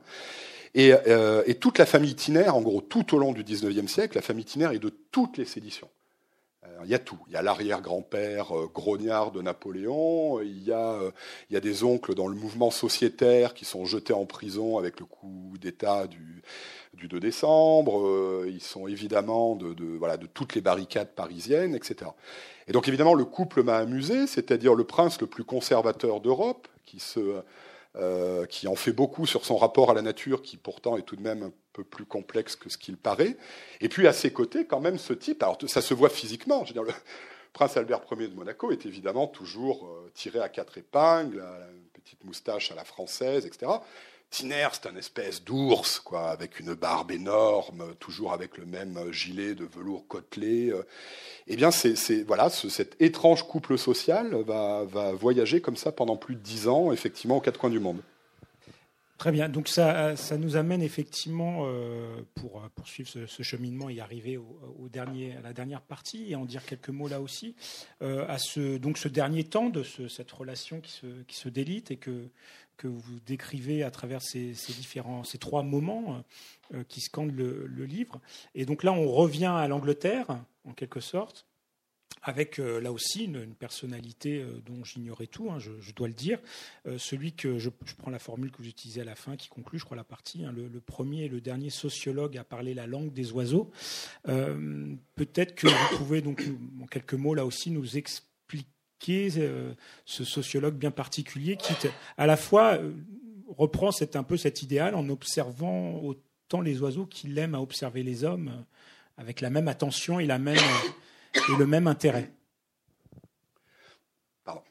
Euh, et, toute la famille Tiner, en gros, tout au long du XIXe siècle, la famille Tiner est de toutes les séditions. Euh, il y a tout. Il y a l'arrière-grand-père euh, grognard de Napoléon. Il y a des oncles dans le mouvement sociétaire qui sont jetés en prison avec le coup d'État du, du 2 décembre. Ils sont évidemment de, voilà, de toutes les barricades parisiennes, etc. Et donc évidemment, le couple m'a amusé, c'est-à-dire le prince le plus conservateur d'Europe, qui, euh, qui en fait beaucoup sur son rapport à la nature, qui pourtant est tout de même un peu plus complexe que ce qu'il paraît. Et puis à ses côtés, quand même, ce type, alors ça se voit physiquement, je veux dire, le [laughs] prince Albert Ier de Monaco est évidemment toujours euh, tiré à quatre épingles, une petite moustache à la française, etc. C'est un espèce d'ours, quoi, avec une barbe énorme, toujours avec le même gilet de velours côtelé. Eh bien, c'est, voilà, cet étrange couple social va, voyager comme ça pendant plus de dix ans, effectivement, aux quatre coins du monde. Très bien. Donc ça, ça nous amène effectivement, euh, pour poursuivre ce, cheminement et arriver au, dernier, à la dernière partie et en dire quelques mots là aussi, euh, à ce, donc ce dernier temps de cette relation qui se, délite et que que vous décrivez à travers ces, différents, ces trois moments euh, qui scandent le, livre. Et donc là, on revient à l'Angleterre, en quelque sorte, avec euh, là aussi une, personnalité euh, dont j'ignorais tout, hein, je, dois le dire. celui que je, prends la formule que j'utilisais à la fin, qui conclut, je crois, la partie. Hein, le, le, premier et le dernier sociologue à parler la langue des oiseaux. Peut-être que vous pouvez donc, en quelques mots, là aussi, nous expliquer euh, ce sociologue bien particulier qui, à la fois, euh, reprend cet, un peu cet idéal en observant autant les oiseaux qu'il aime à observer les hommes, euh, avec la même attention et, la même, et le même intérêt. Pardon.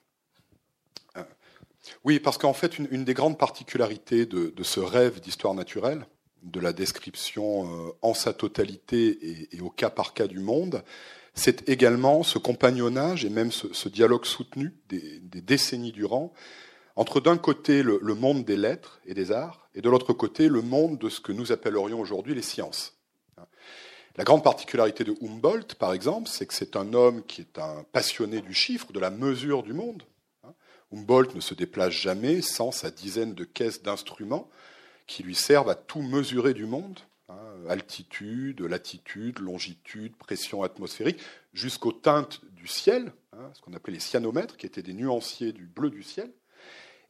oui, parce qu'en fait, une, des grandes particularités de, ce rêve d'histoire naturelle, de la description en sa totalité et, au cas par cas du monde, c'est également ce compagnonnage et même ce, dialogue soutenu des, décennies durant entre d'un côté le, monde des lettres et des arts et de l'autre côté le monde de ce que nous appellerions aujourd'hui les sciences. La grande particularité de Humboldt, par exemple, c'est que c'est un homme qui est un passionné du chiffre, de la mesure du monde. Hein. Humboldt ne se déplace jamais sans sa dizaine de caisses d'instruments qui lui servent à tout mesurer du monde. Hein. altitude, latitude, longitude, pression atmosphérique, jusqu'aux teintes du ciel, hein, ce qu'on appelait les cyanomètres, qui étaient des nuanciers du bleu du ciel.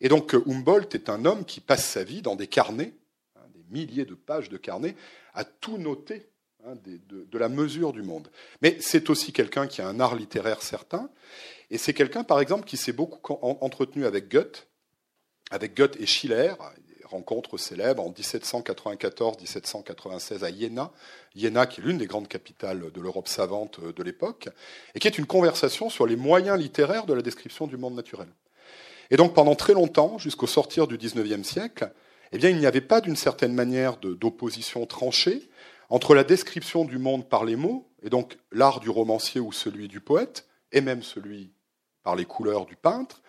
Et donc Humboldt est un homme qui passe sa vie dans des carnets, des milliers de pages de carnets, à tout noter Hein, de, la mesure du monde. Mais c'est aussi quelqu'un qui a un art littéraire certain, et c'est quelqu'un, par exemple, qui s'est beaucoup entretenu avec Goethe, avec Goethe et Schiller, rencontre célèbre en 1794-1796 à Jena, Jena qui est l'une des grandes capitales de l'Europe savante de l'époque, et qui est une conversation sur les moyens littéraires de la description du monde naturel. Et donc pendant très longtemps, jusqu'au sortir du XIXe siècle, eh bien, il n'y avait pas d'une certaine manière d'opposition tranchée entre la description du monde par les mots, et donc l'art du romancier ou celui du poète, et même celui par les couleurs du peintre,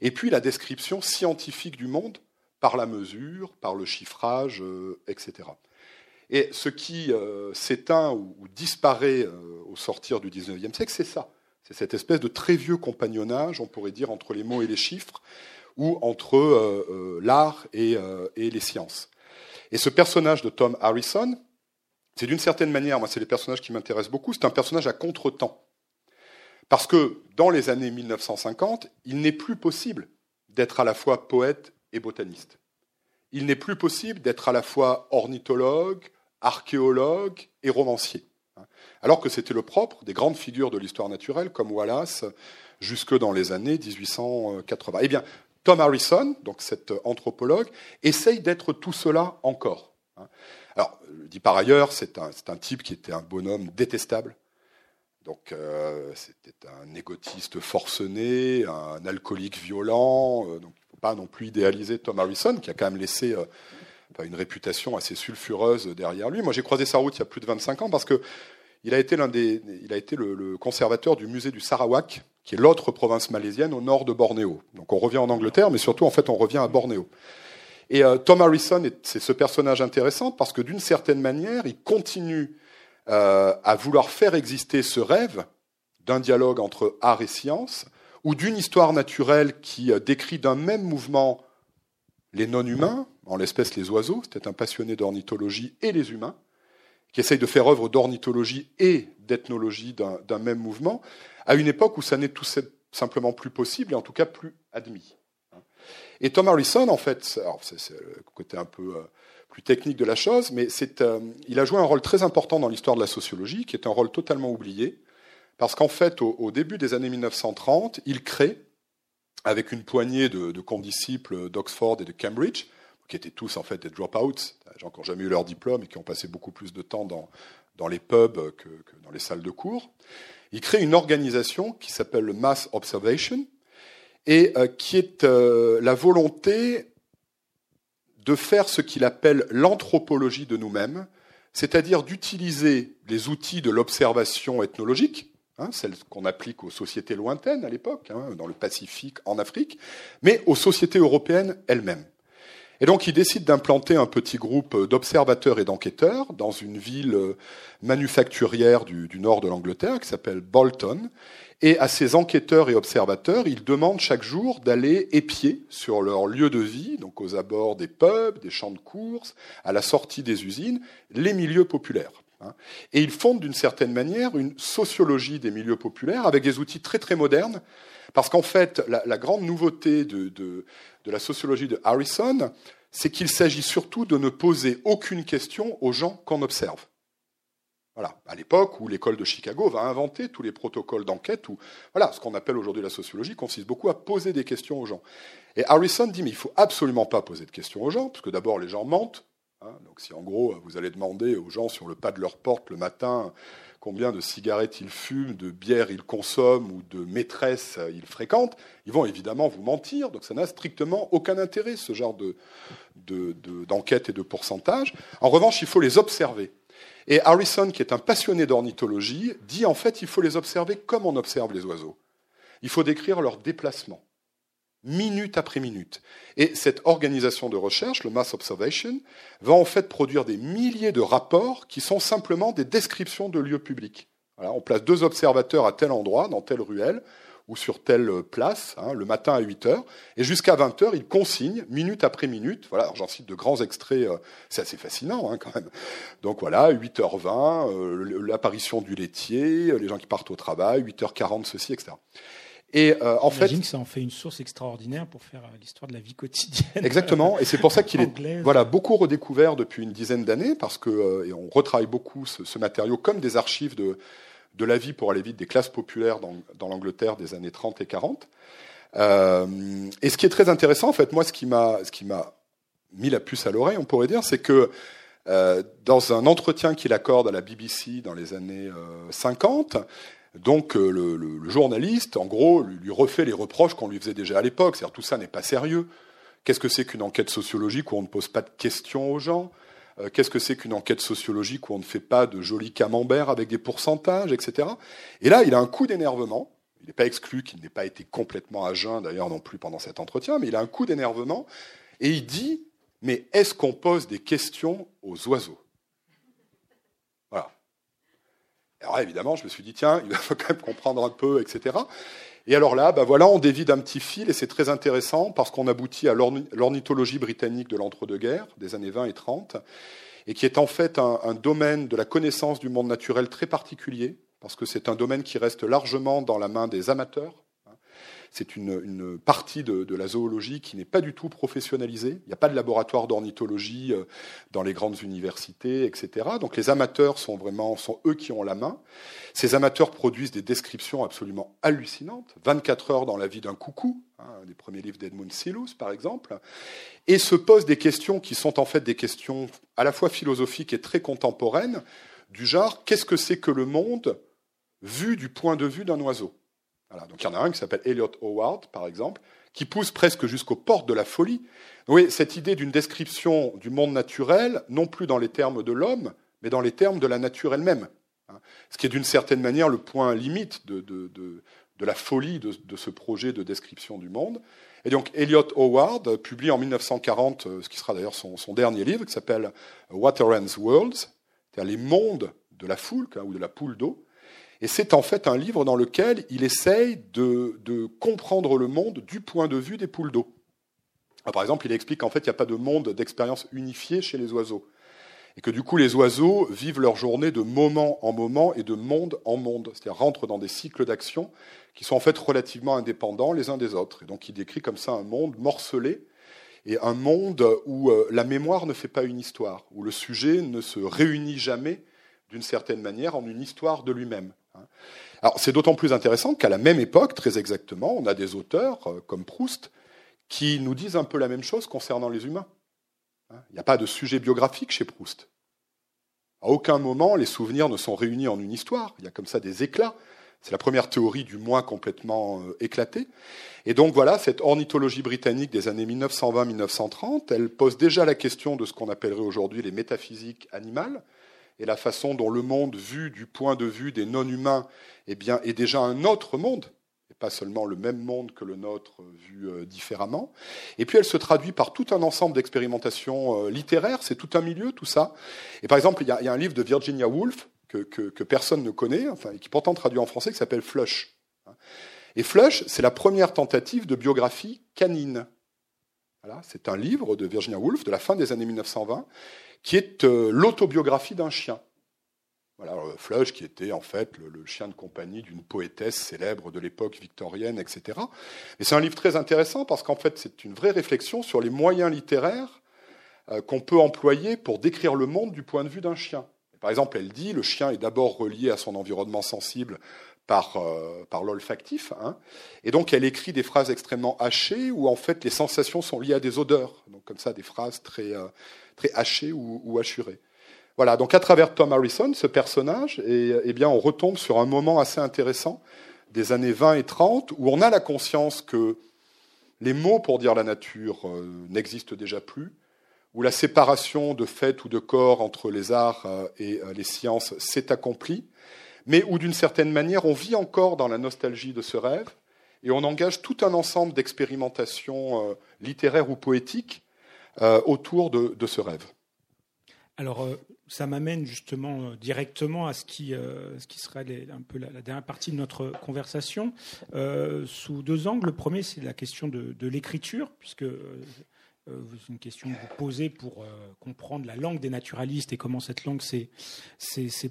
et puis la description scientifique du monde par la mesure, par le chiffrage, euh, etc. Et ce qui euh, s'éteint ou, disparaît euh, au sortir du XIXe siècle, c'est ça. C'est cette espèce de très vieux compagnonnage, on pourrait dire, entre les mots et les chiffres, ou entre l'art et, et les sciences. Et ce personnage de Tom Harrison, c'est d'une certaine manière, moi c'est les personnages qui m'intéressent beaucoup, c'est un personnage à contre-temps. Parce que dans les années 1950, il n'est plus possible d'être à la fois poète et botaniste. Il n'est plus possible d'être à la fois ornithologue, archéologue et romancier. Alors que c'était le propre des grandes figures de l'histoire naturelle comme Wallace jusque dans les années 1880. Eh bien, Tom Harrison, donc cet anthropologue, essaye d'être tout cela encore. Alors, je dis par ailleurs, c'est un, type qui était un bonhomme détestable. Donc, euh, c'était un égotiste forcené, un alcoolique violent. Euh, donc, il ne faut pas non plus idéaliser Tom Harrison, qui a quand même laissé euh, une réputation assez sulfureuse derrière lui. Moi, j'ai croisé sa route il y a plus de 25 ans parce que il a été, des, il a été le, le, conservateur du musée du Sarawak, qui est l'autre province malaisienne au nord de Bornéo. Donc, on revient en Angleterre, mais surtout, en fait, on revient à Bornéo. Et euh, Tom Harrison, c'est ce personnage intéressant parce que d'une certaine manière, il continue euh, à vouloir faire exister ce rêve d'un dialogue entre art et science, ou d'une histoire naturelle qui euh, décrit d'un même mouvement les non-humains, en l'espèce les oiseaux, c'était un passionné d'ornithologie, et les humains, qui essaye de faire œuvre d'ornithologie et d'ethnologie d'un même mouvement, à une époque où ça n'est tout simplement plus possible, et en tout cas plus admis. Et Tom Harrison, en fait, c'est le côté un peu euh, plus technique de la chose, mais euh, il a joué un rôle très important dans l'histoire de la sociologie, qui est un rôle totalement oublié, parce qu'en fait, au, début des années 1930, il crée, avec une poignée de, condisciples d'Oxford et de Cambridge, qui étaient tous en fait des dropouts, des gens qui n'ont jamais eu leur diplôme et qui ont passé beaucoup plus de temps dans, les pubs que dans les salles de cours, il crée une organisation qui s'appelle le Mass Observation, et euh, qui est euh, la volonté de faire ce qu'il appelle l'anthropologie de nous-mêmes, c'est-à-dire d'utiliser les outils de l'observation ethnologique, hein, celle qu'on applique aux sociétés lointaines à l'époque, hein, dans le Pacifique, en Afrique, mais aux sociétés européennes elles-mêmes. Et donc il décide d'implanter un petit groupe d'observateurs et d'enquêteurs dans une ville manufacturière du, nord de l'Angleterre qui s'appelle Bolton, et à ces enquêteurs et observateurs, ils demandent chaque jour d'aller épier sur leur lieu de vie, donc aux abords des pubs, des champs de course, à la sortie des usines, les milieux populaires. Hein. Et ils fondent d'une certaine manière une sociologie des milieux populaires avec des outils très très modernes, parce qu'en fait, la, grande nouveauté de, la sociologie de Harrison, c'est qu'il s'agit surtout de ne poser aucune question aux gens qu'on observe. Voilà, à l'époque où l'école de Chicago va inventer tous les protocoles d'enquête, où voilà, ce qu'on appelle aujourd'hui la sociologie consiste beaucoup à poser des questions aux gens. Et Harrison dit mais il faut absolument pas poser de questions aux gens, parce que d'abord les gens mentent. Hein. donc si en gros vous allez demander aux gens sur le pas de leur porte le matin combien de cigarettes ils fument, de bières ils consomment ou de maîtresses ils fréquentent, ils vont évidemment vous mentir. Donc ça n'a strictement aucun intérêt ce genre de, d'enquête et de pourcentage. En revanche, il faut les observer. Et Harrison, qui est un passionné d'ornithologie, dit en fait il faut les observer comme on observe les oiseaux. Il faut décrire leur déplacement. Minute après minute. Et cette organisation de recherche, le Mass Observation, va en fait produire des milliers de rapports qui sont simplement des descriptions de lieux publics. on place deux observateurs à tel endroit, dans telle ruelle, ou sur telle place, hein, le matin à 8 heures, et jusqu'à 20 heures, ils consignent, minute après minute, voilà, j'en cite de grands extraits, euh, c'est assez fascinant hein, quand même. Donc voilà, 8h20, euh, l'apparition du laitier, les gens qui partent au travail, 8h40, ceci, etc. Et euh, en fait, que ça en fait une source extraordinaire pour faire euh, l'histoire de la vie quotidienne. Exactement, et c'est pour ça qu'il est voilà beaucoup redécouvert depuis une dizaine d'années parce que euh, et on retravaille beaucoup ce, ce, matériau comme des archives de de la vie pour aller vite des classes populaires dans, dans l'Angleterre des années 30 et 40. Euh, et ce qui est très intéressant, en fait, moi, ce qui m'a ce qui m'a mis la puce à l'oreille, on pourrait dire, c'est que dans un entretien qu'il accorde à la BBC dans les années 50, donc euh, le, journaliste, en gros, lui, refait les reproches qu'on lui faisait déjà à l'époque. C'est-à-dire tout ça n'est pas sérieux. Qu'est-ce que c'est qu'une enquête sociologique où on ne pose pas de questions aux gens? Euh, Qu'est-ce que c'est qu'une enquête sociologique où on ne fait pas de jolis camemberts avec des pourcentages, etc. Et là, il a un coup d'énervement. Il n'est pas exclu qu'il n'ait pas été complètement à jeun, d'ailleurs non plus pendant cet entretien, mais il a un coup d'énervement et il dit Mais est-ce qu'on pose des questions aux oiseaux? Alors évidemment, je me suis dit, tiens, il [laughs] faut quand même comprendre un peu, etc. Et alors là, ben voilà, on dévie d'un petit fil, et c'est très intéressant, parce qu'on aboutit à l'ornithologie britannique de l'entre-deux-guerres, des années 20 et 30, et qui est en fait un, un domaine de la connaissance du monde naturel très particulier, parce que c'est un domaine qui reste largement dans la main des amateurs, c'est une, partie de, la zoologie qui n'est pas du tout professionnalisée. Il n'y a pas de laboratoire d'ornithologie euh, dans les grandes universités, etc. Donc les amateurs sont vraiment sont eux qui ont la main. Ces amateurs produisent des descriptions absolument hallucinantes. 24 heures dans la vie d'un coucou, hein, un des premiers livres d'Edmund Silus, par exemple, et se posent des questions qui sont en fait des questions à la fois philosophiques et très contemporaines, du genre qu'est-ce que c'est que le monde vu du point de vue d'un oiseau? Donc il y en a un qui s'appelle Elliot Howard, par exemple, qui pousse presque jusqu'aux portes de la folie. Cette idée d'une description du monde naturel, non plus dans les termes de l'homme, mais dans les termes de la nature elle-même. Hein. Ce qui est d'une certaine manière le point limite de, la folie de, ce projet de description du monde. Et donc Elliot Howard publie en 1940, euh, ce qui sera d'ailleurs son, dernier livre, qui s'appelle Waterlands Worlds, c'est-à-dire les mondes de la foule, ou de la poule d'eau. Et c'est en fait un livre dans lequel il essaye de, comprendre le monde du point de vue des poules d'eau. Par exemple, il explique qu'en fait, il n'y a pas de monde d'expérience unifié chez les oiseaux. Et que du coup, les oiseaux vivent leur journée de moment en moment et de monde en monde. C'est-à-dire rentrent dans des cycles d'action qui sont en fait relativement indépendants les uns des autres. Et donc, il décrit comme ça un monde morcelé et un monde où euh, la mémoire ne fait pas une histoire, où le sujet ne se réunit jamais d'une certaine manière en une histoire de lui-même. Hein. Alors c'est d'autant plus intéressant qu'à la même époque, très exactement, on a des auteurs euh, comme Proust qui nous disent un peu la même chose concernant les humains. Hein. Il n'y a pas de sujet biographique chez Proust. À aucun moment, les souvenirs ne sont réunis en une histoire. Il y a comme ça des éclats. C'est la première théorie du moins complètement euh, éclatée. Et donc voilà, cette ornithologie britannique des années 1920-1930, elle pose déjà la question de ce qu'on appellerait aujourd'hui les métaphysiques animales, et la façon dont le monde vu du point de vue des non-humains eh bien, est déjà un autre monde, et pas seulement le même monde que le nôtre vu euh, différemment. Et puis elle se traduit par tout un ensemble d'expérimentations euh, littéraires, c'est tout un milieu, tout ça. Et par exemple, il y, a, un livre de Virginia Woolf que, personne ne connaît, enfin, qui pourtant traduit en français, qui s'appelle Flush. Et Flush, c'est la première tentative de biographie canine. Voilà, c'est un livre de Virginia Woolf de la fin des années 1920 qui est euh, l'autobiographie d'un chien. Voilà, Flush, qui était en fait le, chien de compagnie d'une poétesse célèbre de l'époque victorienne, etc. Et c'est un livre très intéressant parce qu'en fait, c'est une vraie réflexion sur les moyens littéraires euh, qu'on peut employer pour décrire le monde du point de vue d'un chien. Par exemple, elle dit le chien est d'abord relié à son environnement sensible par, euh, par l'olfactif. Hein. Et donc, elle écrit des phrases extrêmement hachées où, en fait, les sensations sont liées à des odeurs. Donc, comme ça, des phrases très, très haché ou, ou hachuré. Voilà, donc à travers Tom Harrison, ce personnage, et, eh bien, on retombe sur un moment assez intéressant des années 20 et 30 où on a la conscience que les mots pour dire la nature euh, n'existent déjà plus, où la séparation de fait ou de corps entre les arts euh, et euh, les sciences s'est accomplie, mais où d'une certaine manière on vit encore dans la nostalgie de ce rêve, et on engage tout un ensemble d'expérimentations littéraires ou poétiques autour de, ce rêve. Alors, ça m'amène justement directement à ce qui, ce qui sera un peu la, dernière partie de notre conversation, sous deux angles. Le premier, c'est la question de, de l'écriture, puisque c'est euh, une question que vous posez pour euh, comprendre la langue des naturalistes et comment cette langue s'est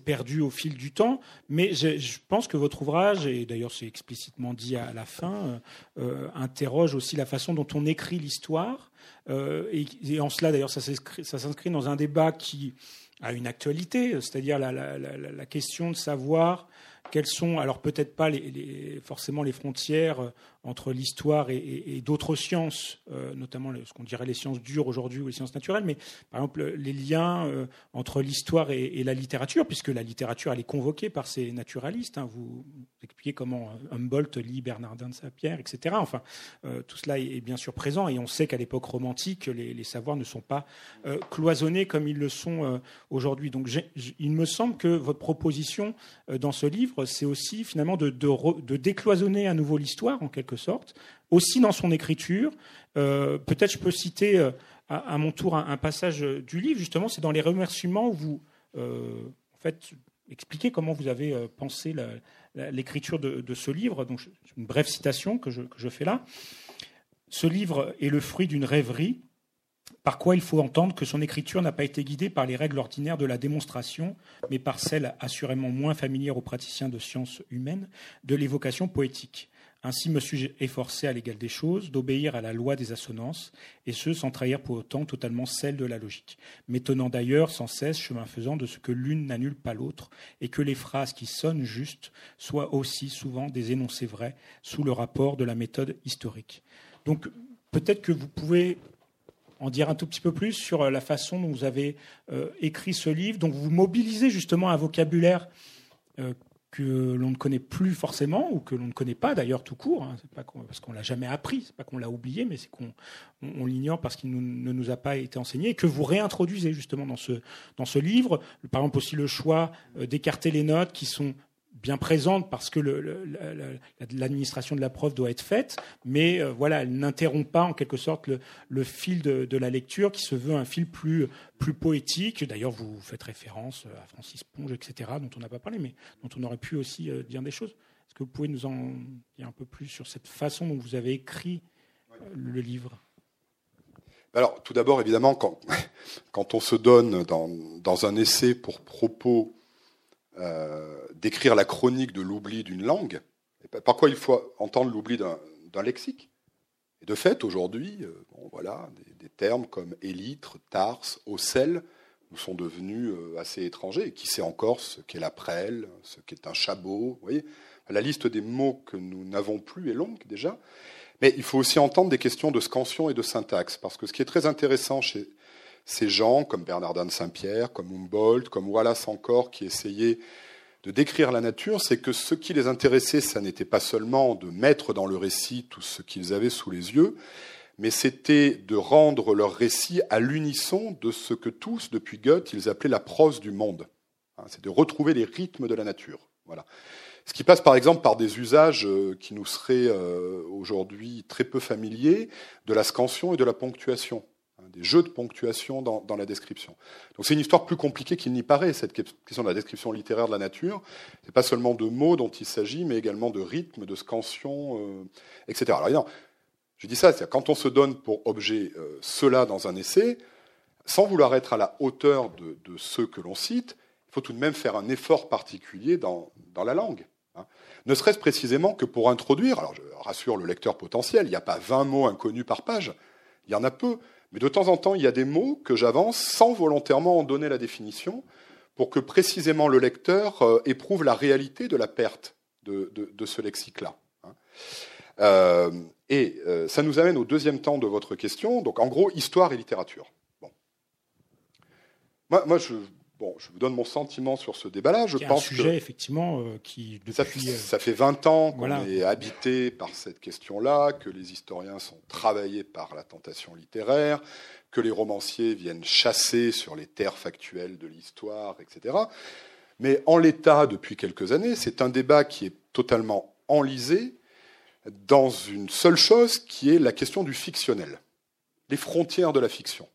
perdue au fil du temps. Mais je, pense que votre ouvrage, et d'ailleurs c'est explicitement dit à la fin, euh, interroge aussi la façon dont on écrit l'histoire. Et, en cela, d'ailleurs, ça s'inscrit dans un débat qui a une actualité, c'est-à-dire la, la, question de savoir quelles sont, alors peut-être pas les, forcément les frontières entre l'histoire et, d'autres sciences, euh, notamment ce qu'on dirait les sciences dures aujourd'hui ou les sciences naturelles, mais par exemple les liens euh, entre l'histoire et, la littérature, puisque la littérature elle est convoquée par ces naturalistes. Hein. vous expliquez comment euh, Humboldt lit Bernardin de Saint-Pierre, etc. Enfin, tout cela est, bien sûr présent et on sait qu'à l'époque romantique, les, savoirs ne sont pas cloisonnés comme ils le sont aujourd'hui. Donc, il me semble que votre proposition dans ce livre, c'est aussi finalement de, de décloisonner à nouveau l'histoire en quelque sorte, aussi dans son écriture. Euh, peut-être je peux citer euh, à, mon tour un, passage du livre, justement, c'est dans les remerciements où vous euh, expliquez comment vous avez pensé l'écriture de, ce livre. Donc, une brève citation que je, que je fais là. Ce livre est le fruit d'une rêverie par quoi il faut entendre que son écriture n'a pas été guidée par les règles ordinaires de la démonstration, mais par celles assurément moins familières aux praticiens de sciences humaines de l'évocation poétique. Ainsi me suis-je efforcé à l'égal des choses d'obéir à la loi des assonances, et ce sans trahir pour autant totalement celle de la logique, m'étonnant d'ailleurs sans cesse, chemin faisant, de ce que l'une n'annule pas l'autre, et que les phrases qui sonnent justes soient aussi souvent des énoncés vrais sous le rapport de la méthode historique. Donc peut-être que vous pouvez en dire un tout petit peu plus sur la façon dont vous avez euh, écrit ce livre, dont vous mobilisez justement un vocabulaire euh, que l'on ne connaît plus forcément ou que l'on ne connaît pas d'ailleurs tout court. Hein. C'est pas parce qu'on l'a jamais appris, c'est pas qu'on l'a oublié, mais c'est qu'on on, l'ignore parce qu'il ne nous a pas été enseigné et que vous réintroduisez justement dans ce dans ce livre. Par exemple aussi le choix euh, d'écarter les notes qui sont bien présente parce que l'administration de la preuve doit être faite, mais euh, voilà, elle n'interrompt pas en quelque sorte le, fil de, la lecture qui se veut un fil plus, plus poétique. D'ailleurs, vous faites référence à Francis Ponge, etc., dont on n'a pas parlé, mais dont on aurait pu aussi euh, dire des choses. Est-ce que vous pouvez nous en dire un peu plus sur cette façon dont vous avez écrit euh, le livre? Alors, tout d'abord, évidemment, quand, [laughs] quand on se donne dans, dans un essai pour propos euh, d'écrire la chronique de l'oubli d'une langue. Par quoi il faut entendre l'oubli d'un lexique? Et de fait, aujourd'hui, euh, voilà, des, termes comme élytre, tarse, ocelle nous sont devenus euh, assez étrangers. Et qui sait encore ce qu'est la prêle, ce qu'est un chabot Vous voyez, la liste des mots que nous n'avons plus est longue déjà. Mais il faut aussi entendre des questions de scansion et de syntaxe, parce que ce qui est très intéressant chez, ces gens, comme Bernardin de Saint-Pierre, comme Humboldt, comme Wallace encore, qui essayaient de décrire la nature, c'est que ce qui les intéressait, ça n'était pas seulement de mettre dans le récit tout ce qu'ils avaient sous les yeux, mais c'était de rendre leur récit à l'unisson de ce que tous, depuis Goethe, ils appelaient la prose du monde. Hein, c'est de retrouver les rythmes de la nature. Voilà. Ce qui passe par exemple par des usages euh, qui nous seraient euh, aujourd'hui très peu familiers, de la scansion et de la ponctuation des jeux de ponctuation dans, la description. Donc c'est une histoire plus compliquée qu'il n'y paraît, cette question de la description littéraire de la nature. Ce n'est pas seulement de mots dont il s'agit, mais également de rythme, de scansion, euh, etc. Alors évidemment, je dis ça, c'est quand on se donne pour objet euh, cela dans un essai, sans vouloir être à la hauteur de, ceux que l'on cite, il faut tout de même faire un effort particulier dans, la langue. Hein. Ne serait-ce précisément que pour introduire, alors je rassure le lecteur potentiel, il n'y a pas 20 mots inconnus par page, il y en a peu, mais de temps en temps, il y a des mots que j'avance sans volontairement en donner la définition, pour que précisément le lecteur euh, éprouve la réalité de la perte de, ce lexique-là. Hein. Euh, et euh, ça nous amène au deuxième temps de votre question, donc en gros, histoire et littérature. Bon. Moi, moi je, Bon, je vous donne mon sentiment sur ce débat-là. Je pense un sujet, effectivement, euh, qui depuis... Euh, ça, fait 20 ans qu'on est habité par cette question-là, que les historiens sont travaillés par la tentation littéraire, que les romanciers viennent chasser sur les terres factuelles de l'histoire, etc. Mais en l'état, depuis quelques années, c'est un débat qui est totalement enlisé dans une seule chose qui est la question du fictionnel, les frontières de la fiction.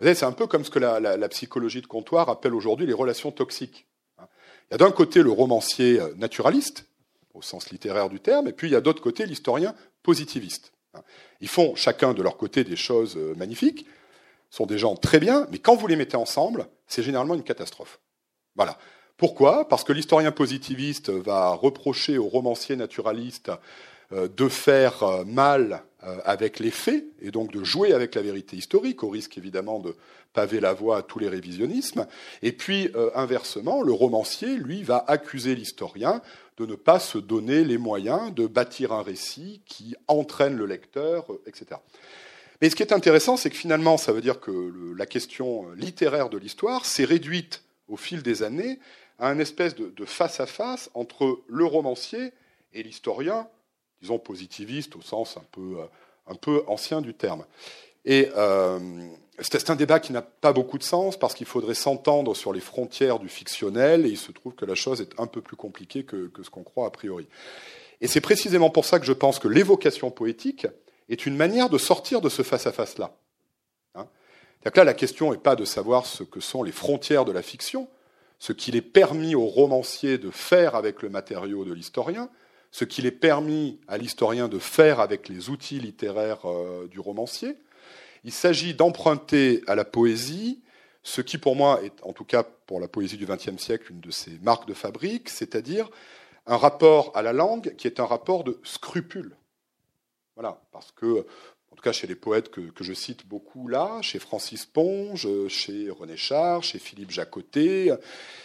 C'est un peu comme ce que la, psychologie de comptoir appelle aujourd'hui les relations toxiques. Il y a d'un côté le romancier euh, naturaliste, au sens littéraire du terme, et puis il y a d'autre côté l'historien positiviste. Ils font chacun de leur côté des choses euh, magnifiques, sont des gens très bien, mais quand vous les mettez ensemble, c'est généralement une catastrophe. Voilà. Pourquoi? Parce que l'historien positiviste va reprocher au romancier naturaliste de faire euh, mal euh, avec les faits et donc de jouer avec la vérité historique, au risque évidemment de paver la voie à tous les révisionnismes. Et puis, inversement, le romancier, lui, va accuser l'historien de ne pas se donner les moyens de bâtir un récit qui entraîne le lecteur, etc. Mais ce qui est intéressant, c'est que finalement, ça veut dire que la question littéraire de l'histoire s'est réduite au fil des années à une espèce de face-à-face entre le romancier et l'historien, disons positiviste au sens un peu, euh, ancien du terme. Et euh, c'est un débat qui n'a pas beaucoup de sens parce qu'il faudrait s'entendre sur les frontières du fictionnel et il se trouve que la chose est un peu plus compliquée que, que ce qu'on croit a priori. Et c'est précisément pour ça que je pense que l'évocation poétique est une manière de sortir de ce face-à-face-là. Hein là, la question n'est pas de savoir ce que sont les frontières de la fiction, ce qu'il est permis au romancier de faire avec le matériau de l'historien, ce qu'il est permis à l'historien de faire avec les outils littéraires euh, du romancier. Il s'agit d'emprunter à la poésie ce qui, pour moi, est, en tout cas pour la poésie du XXe siècle, une de ses marques de fabrique, c'est-à-dire un rapport à la langue qui est un rapport de scrupule. Voilà, parce que en tout cas chez les poètes que, je cite beaucoup là, chez Francis Ponge, chez René Char, chez Philippe Jacotet,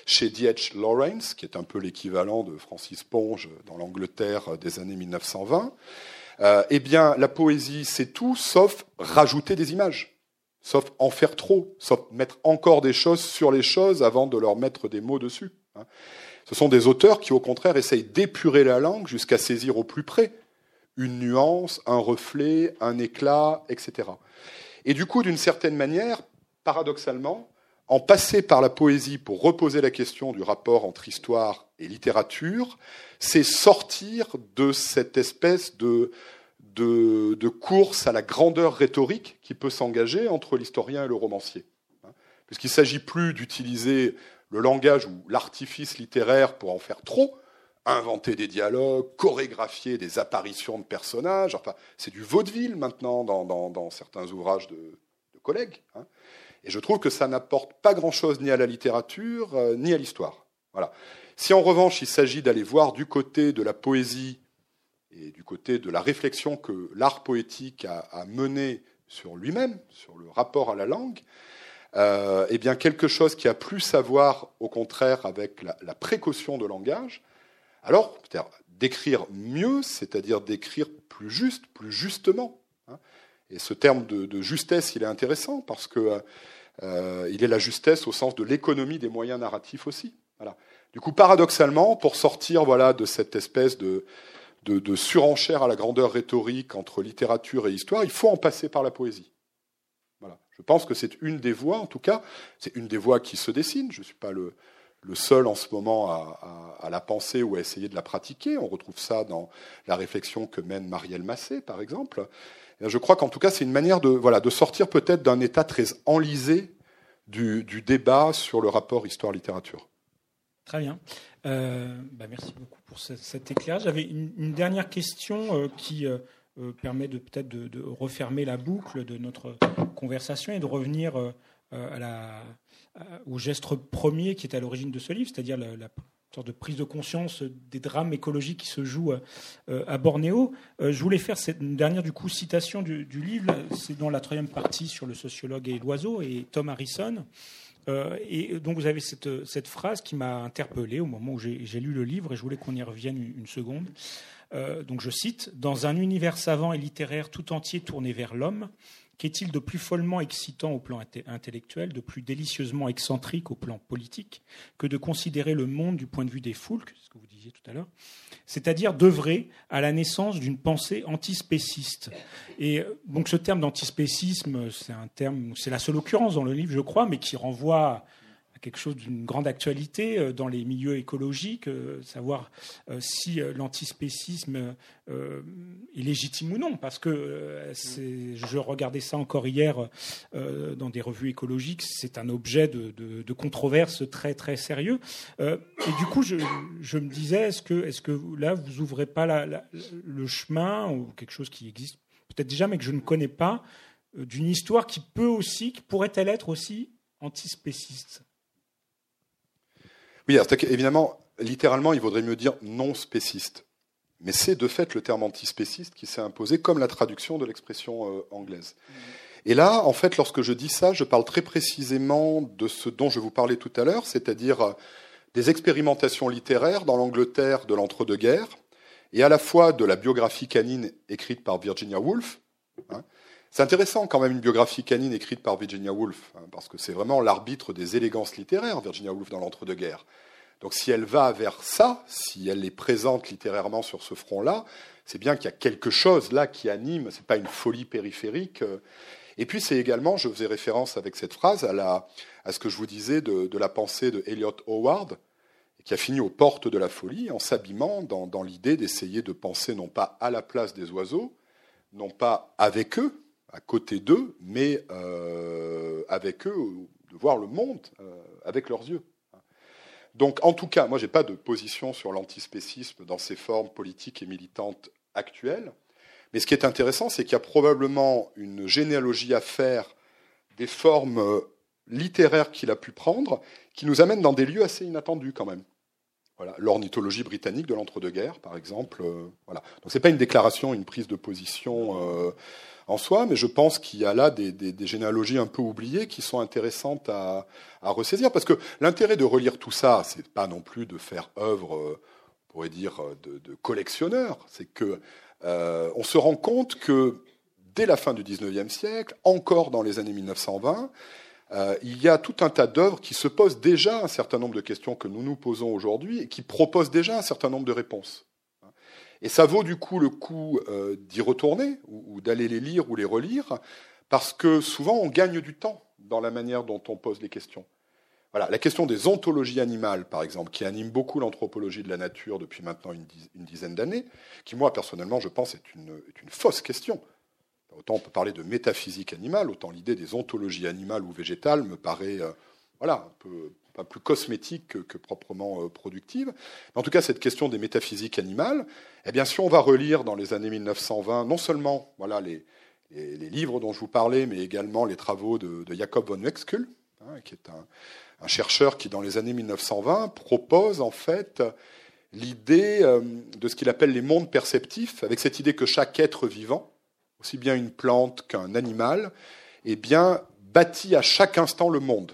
chez D.H. Lawrence, qui est un peu l'équivalent de Francis Ponge dans l'Angleterre des années 1920, euh, eh bien, la poésie, c'est tout sauf rajouter des images, sauf en faire trop, sauf mettre encore des choses sur les choses avant de leur mettre des mots dessus. Hein. Ce sont des auteurs qui, au contraire, essayent d'épurer la langue jusqu'à saisir au plus près une nuance, un reflet, un éclat, etc. Et du coup, d'une certaine manière, paradoxalement, en passer par la poésie pour reposer la question du rapport entre histoire et littérature, c'est sortir de cette espèce de, de, course à la grandeur rhétorique qui peut s'engager entre l'historien et le romancier. Puisqu'il ne s'agit plus d'utiliser le langage ou l'artifice littéraire pour en faire trop, inventer des dialogues, chorégraphier des apparitions de personnages. Enfin, c'est du vaudeville maintenant dans, certains ouvrages de, collègues. Hein. Et je trouve que ça n'apporte pas grand-chose ni à la littérature euh, ni à l'histoire. Voilà. Si en revanche il s'agit d'aller voir du côté de la poésie et du côté de la réflexion que l'art poétique a, mené sur lui-même, sur le rapport à la langue, euh, eh bien quelque chose qui a plus à voir, au contraire, avec la précaution de langage, alors, d'écrire mieux, c'est-à-dire d'écrire plus juste, plus justement. Hein. Et ce terme de, justesse, il est intéressant parce que euh, il est la justesse au sens de l'économie des moyens narratifs aussi. Du coup, paradoxalement, pour sortir voilà de cette espèce de, de, surenchère à la grandeur rhétorique entre littérature et histoire, il faut en passer par la poésie. Voilà. Je pense que c'est une des voies, en tout cas, c'est une des voies qui se dessine. Je ne suis pas le, le seul en ce moment à, la penser ou à essayer de la pratiquer. On retrouve ça dans la réflexion que mène Marielle Massé, par exemple. je crois qu'en tout cas, c'est une manière de, voilà, de sortir peut-être d'un état très enlisé du, débat sur le rapport histoire-littérature. Très bien. Euh, bah, merci beaucoup pour cet éclairage. J'avais une, dernière question euh, qui euh, permet de peut-être de, refermer la boucle de notre conversation et de revenir à la, au geste premier qui est à l'origine de ce livre, c'est-à-dire la, sorte de prise de conscience des drames écologiques qui se jouent euh, à Bornéo. Euh, je voulais faire cette, dernière du coup citation du, livre. C'est dans la troisième partie sur le sociologue et l'oiseau et Tom Harrison. et donc vous avez cette, cette phrase qui m'a interpellé au moment où j'ai lu le livre et je voulais qu'on y revienne une seconde. donc je cite Dans un univers savant et littéraire tout entier tourné vers l'homme, Qu'est-il de plus follement excitant au plan intellectuel, de plus délicieusement excentrique au plan politique, que de considérer le monde du point de vue des foules, ce que vous disiez tout à l'heure, c'est-à-dire d'œuvrer à la naissance d'une pensée antispéciste. Et euh, donc ce terme d'antispécisme, c'est un terme, c'est la seule occurrence dans le livre, je crois, mais qui renvoie quelque chose d'une grande actualité dans les milieux écologiques, savoir si l'antispécisme est légitime ou non, parce que je regardais ça encore hier dans des revues écologiques, c'est un objet de, controverse très très sérieux. et du coup, je, me disais, est-ce que, là, vous ouvrez pas le chemin ou quelque chose qui existe peut-être déjà, mais que je ne connais pas, euh, d'une histoire qui peut aussi, qui pourrait-elle être aussi antispéciste? Oui, évidemment, littéralement, il vaudrait mieux dire non spéciste. Mais c'est de fait le terme antispéciste qui s'est imposé comme la traduction de l'expression euh, anglaise. Et là, en fait, lorsque je dis ça, je parle très précisément de ce dont je vous parlais tout à l'heure, c'est-à-dire euh, des expérimentations littéraires dans l'Angleterre de l'entre-deux-guerres, et à la fois de la biographie canine écrite par Virginia Woolf. Hein. C'est intéressant quand même une biographie canine écrite par Virginia Woolf, hein, parce que c'est vraiment l'arbitre des élégances littéraires, Virginia Woolf, dans l'entre-deux-guerres. Donc si elle va vers ça, si elle les présente littérairement sur ce front-là, c'est bien qu'il y a quelque chose là qui anime, ce n'est pas une folie périphérique. Et puis c'est également, je faisais référence avec cette phrase à, la, à ce que je vous disais de, de la pensée de Elliot Howard, qui a fini aux portes de la folie en s'abîmant dans, l'idée d'essayer de penser non pas à la place des oiseaux, non pas avec eux, à côté d'eux, mais euh, avec eux, de voir le monde euh, avec leurs yeux. Donc, en tout cas, moi, je n'ai pas de position sur l'antispécisme dans ses formes politiques et militantes actuelles. Mais ce qui est intéressant, c'est qu'il y a probablement une généalogie à faire des formes euh, littéraires qu'il a pu prendre, qui nous amène dans des lieux assez inattendus quand même. L'ornithologie britannique de l'entre-deux-guerres, par exemple. Euh, voilà. Donc c'est pas une déclaration, une prise de position euh, en soi, mais je pense qu'il y a là des, généalogies un peu oubliées qui sont intéressantes à, ressaisir, parce que l'intérêt de relire tout ça, c'est pas non plus de faire œuvre, euh, on pourrait dire, de, collectionneur. C'est que on se rend compte que dès la fin du XIXe siècle, encore dans les années 1920, euh, il y a tout un tas d'œuvres qui se posent déjà un certain nombre de questions que nous nous posons aujourd'hui et qui proposent déjà un certain nombre de réponses. Et ça vaut du coup le coup euh, d'y retourner ou, d'aller les lire ou les relire, parce que souvent on gagne du temps dans la manière dont on pose les questions. Voilà, la question des ontologies animales, par exemple, qui anime beaucoup l'anthropologie de la nature depuis maintenant une, dizaine d'années, qui moi personnellement je pense est une fausse question. Autant on peut parler de métaphysique animale, autant l'idée des ontologies animales ou végétales me paraît euh, voilà, un peu pas plus cosmétique que, proprement euh, productive. en tout cas, cette question des métaphysiques animales, eh bien, si on va relire dans les années 1920, non seulement voilà, les, livres dont je vous parlais, mais également les travaux de, Jacob von Wexkull, hein, qui est un, un, chercheur qui, dans les années 1920, propose en fait l'idée euh, de ce qu'il appelle les mondes perceptifs, avec cette idée que chaque être vivant, aussi bien une plante qu'un animal, eh bien, bâtit à chaque instant le monde.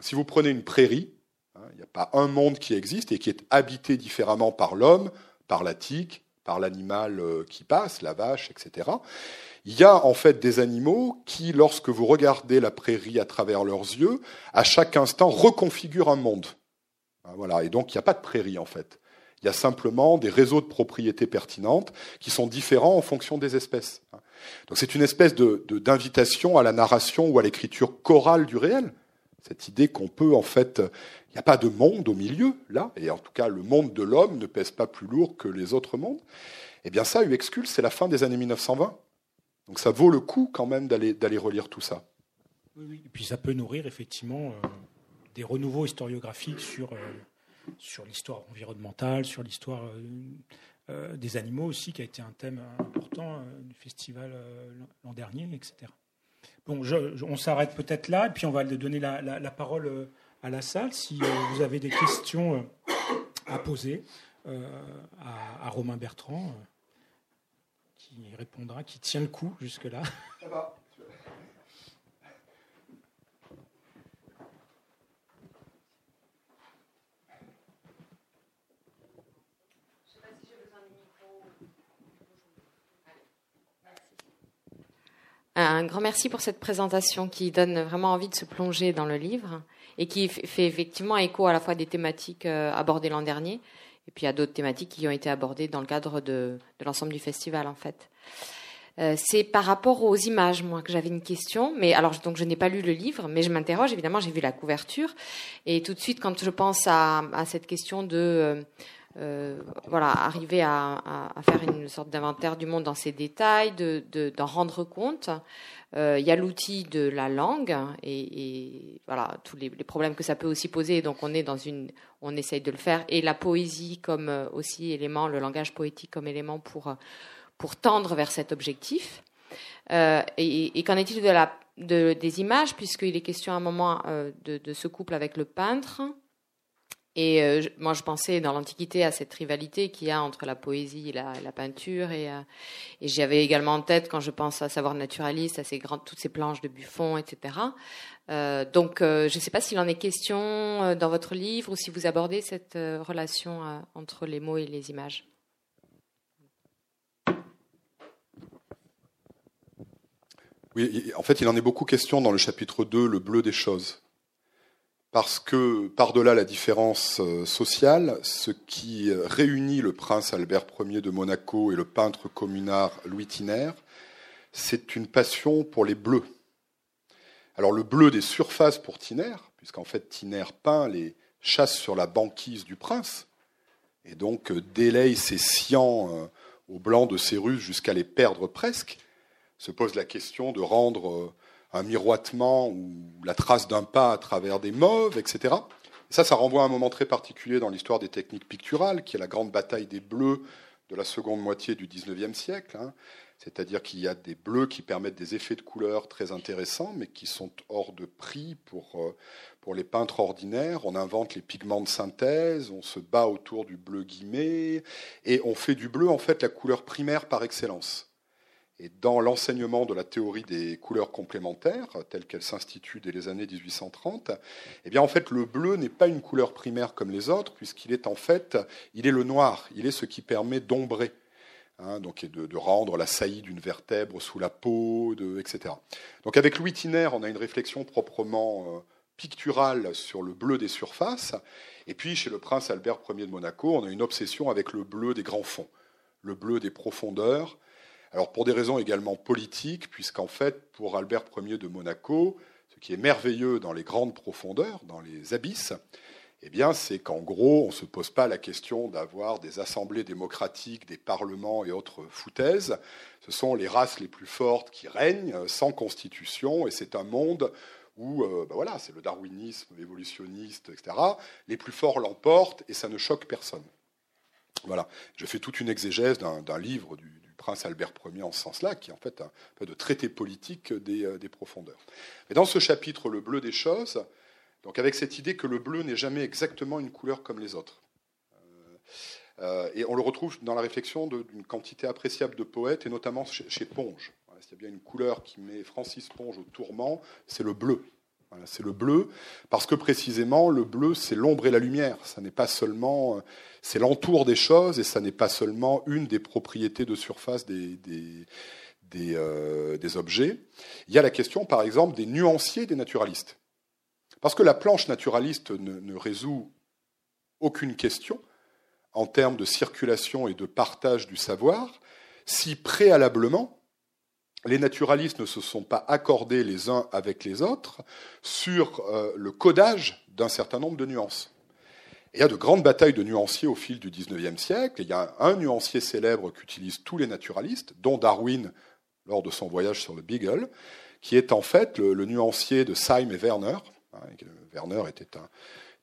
Si vous prenez une prairie, hein, il n'y a pas un monde qui existe et qui est habité différemment par l'homme, par la tique, par l'animal euh, qui passe, la vache, etc. Il y a en fait des animaux qui, lorsque vous regardez la prairie à travers leurs yeux, à chaque instant reconfigurent un monde. Hein, voilà. Et donc il n'y a pas de prairie en fait. Il y a simplement des réseaux de propriétés pertinentes qui sont différents en fonction des espèces. Donc c'est une espèce de, d'invitation à la narration ou à l'écriture chorale du réel. Cette idée qu'on peut, en fait, il n'y a pas de monde au milieu, là, et en tout cas le monde de l'homme ne pèse pas plus lourd que les autres mondes. Eh bien ça, Uexcul, c'est la fin des années 1920. Donc ça vaut le coup quand même d'aller, d'aller relire tout ça. Oui, Et puis ça peut nourrir effectivement euh, des renouveaux historiographiques sur, euh, sur l'histoire environnementale, sur l'histoire euh, euh, des animaux aussi, qui a été un thème important euh, du festival euh, l'an dernier, etc. Bon, on s'arrête peut-être là, et puis on va donner la, parole à la salle si vous avez des questions à poser à, Romain Bertrand, qui répondra, qui tient le coup jusque-là. Un grand merci pour cette présentation qui donne vraiment envie de se plonger dans le livre et qui fait effectivement écho à la fois des thématiques euh, abordées l'an dernier et puis à d'autres thématiques qui ont été abordées dans le cadre de, l'ensemble du festival en fait. Euh, c'est par rapport aux images, moi, que j'avais une question. Mais alors, donc, je n'ai pas lu le livre, mais je m'interroge. Évidemment, j'ai vu la couverture, et tout de suite, quand je pense à, cette question de euh, euh, voilà, arriver à, faire une sorte d'inventaire du monde dans ses détails, d'en de, d'en rendre compte. Il y a l'outil de la langue et, voilà tous les, problèmes que ça peut aussi poser. Donc on est dans une, on essaye de le faire et la poésie comme aussi élément, le langage poétique comme élément pour pour tendre vers cet objectif. Euh, et, qu'en est-il de la, de, des images, puisqu'il est question à un moment euh, de, ce couple avec le peintre Et euh, moi, je pensais dans l'Antiquité à cette rivalité qu'il y a entre la poésie et la, peinture. Et, et j'avais également en tête, quand je pense à savoir naturaliste, à toutes ces planches de Buffon, etc. donc, je ne sais pas s'il en est question dans votre livre ou si vous abordez cette relation entre les mots et les images. Oui, en fait, il en est beaucoup question dans le chapitre 2, le bleu des choses. Parce que, par-delà la différence euh, sociale, ce qui réunit le prince Albert Ier de Monaco et le peintre communard Louis Tiner, c'est une passion pour les bleus. Alors le bleu des surfaces pour Tiner, puisqu'en fait Tiner peint les chasses sur la banquise du prince, et donc euh, délaye ses sians euh, au blanc de ses ruses jusqu'à les perdre presque, se pose la question de rendre euh, un miroitement ou la trace d'un pas à travers des mauves, etc. ça, ça renvoie à un moment très particulier dans l'histoire des techniques picturales, qui est la grande bataille des bleus de la seconde moitié du XIXe siècle. Hein. C'est-à-dire qu'il y a des bleus qui permettent des effets de couleur très intéressants, mais qui sont hors de prix pour, euh, pour les peintres ordinaires. On invente les pigments de synthèse, on se bat autour du bleu guillemet, et on fait du bleu en fait la couleur primaire par excellence. Et dans l'enseignement de la théorie des couleurs complémentaires, telle qu'elle s'institue dès les années 1830, eh bien en fait le bleu n'est pas une couleur primaire comme les autres, puisqu'il est en fait, il est le noir, il est ce qui permet d'ombrer, hein, donc de, rendre la saillie d'une vertèbre sous la peau, etc. Donc avec Louis Tiner, on a une réflexion proprement euh, picturale sur le bleu des surfaces, et puis chez le prince Albert Ier de Monaco, on a une obsession avec le bleu des grands fonds, le bleu des profondeurs alors pour des raisons également politiques, puisqu'en fait, pour Albert Ier de Monaco, ce qui est merveilleux dans les grandes profondeurs, dans les abysses, eh bien, c'est qu'en gros, on ne se pose pas la question d'avoir des assemblées démocratiques, des parlements et autres foutaises. Ce sont les races les plus fortes qui règnent, sans constitution, et c'est un monde où, euh, ben voilà, c'est le darwinisme évolutionniste, etc. Les plus forts l'emportent et ça ne choque personne. Voilà. Je fais toute une exégèse d'un livre du, prince Albert Ier en ce sens-là, qui est en fait un peu de traité politique des, euh, profondeurs. Dans ce chapitre, le bleu des choses, donc avec cette idée que le bleu n'est jamais exactement une couleur comme les autres. Euh, euh, et on le retrouve dans la réflexion d'une quantité appréciable de poètes, et notamment chez, chez Ponge. S'il y a bien une couleur qui met Francis Ponge au tourment, c'est le bleu c'est le bleu, parce que précisément, le bleu, c'est l'ombre et la lumière. Ça n'est pas seulement, euh, c'est l'entour des choses, et ça n'est pas seulement une des propriétés de surface des, des, euh, objets. Il y a la question, par exemple, des nuanciers des naturalistes. Parce que la planche naturaliste ne résout aucune question en termes de circulation et de partage du savoir, si préalablement, les naturalistes ne se sont pas accordés les uns avec les autres sur euh, le codage d'un certain nombre de nuances. il y a de grandes batailles de nuanciers au fil du XIXe siècle. il y a un nuancier célèbre qu'utilisent tous les naturalistes, dont Darwin lors de son voyage sur le Beagle, qui est en fait le, nuancier de Syme et Werner. Hein, Werner était un,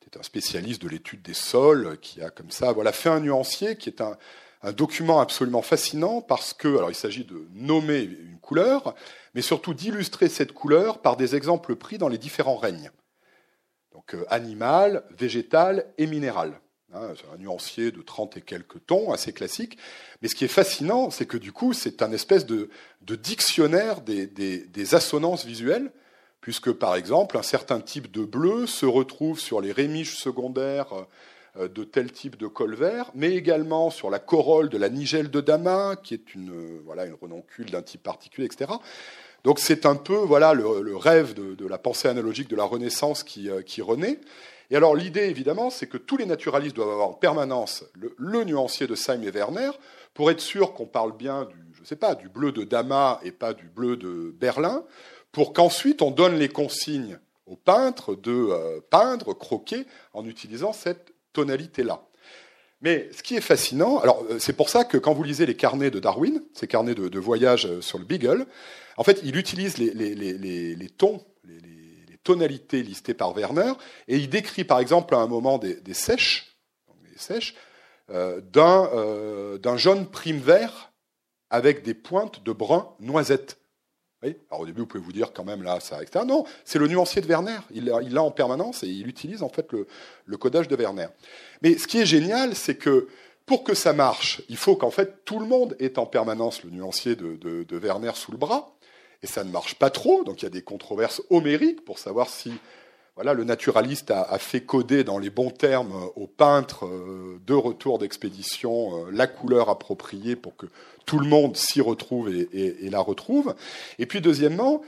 était un spécialiste de l'étude des sols, qui a comme ça voilà, fait un nuancier qui est un, un document absolument fascinant parce que, alors il s'agit de nommer une couleur, mais surtout d'illustrer cette couleur par des exemples pris dans les différents règnes. Donc euh, animal, végétal et minéral. Hein, c'est un nuancier de 30 et quelques tons, assez classique. Mais ce qui est fascinant, c'est que du coup, c'est un espèce de, dictionnaire des, des, assonances visuelles, puisque par exemple, un certain type de bleu se retrouve sur les rémiges secondaires euh, de tel type de colvert, mais également sur la corolle de la nigelle de Damas, qui est une, euh, voilà, une renoncule d'un type particulier, etc. Donc c'est un peu voilà, le, rêve de, la pensée analogique de la Renaissance qui, euh, qui renaît. Et alors l'idée, évidemment, c'est que tous les naturalistes doivent avoir en permanence le, nuancier de Syme et Werner pour être sûr qu'on parle bien du, je sais pas, du bleu de Damas et pas du bleu de Berlin, pour qu'ensuite on donne les consignes aux peintres de euh, peindre, croquer en utilisant cette tonalité-là. Mais ce qui est fascinant, alors euh, c'est pour ça que quand vous lisez les carnets de Darwin, ces carnets de, voyage euh, sur le Beagle, en fait, il utilise les, les, tons, les, tonalités listées par Werner, et il décrit par exemple à un moment des, sèches, des sèches d'un jaune prime vert avec des pointes de brun noisette. Alors au début, vous pouvez vous dire quand même là, ça, etc. Non, c'est le nuancier de Werner. Il l'a en permanence et il utilise en fait le, codage de Werner. Mais ce qui est génial, c'est que pour que ça marche, il faut qu'en fait tout le monde ait en permanence le nuancier de, Werner sous le bras. Et ça ne marche pas trop, donc il y a des controverses homériques pour savoir si voilà, le naturaliste a, fait coder dans les bons termes aux peintres euh, de retour d'expédition euh, la couleur appropriée pour que tout le monde s'y retrouve et, la retrouve. Et puis deuxièmement,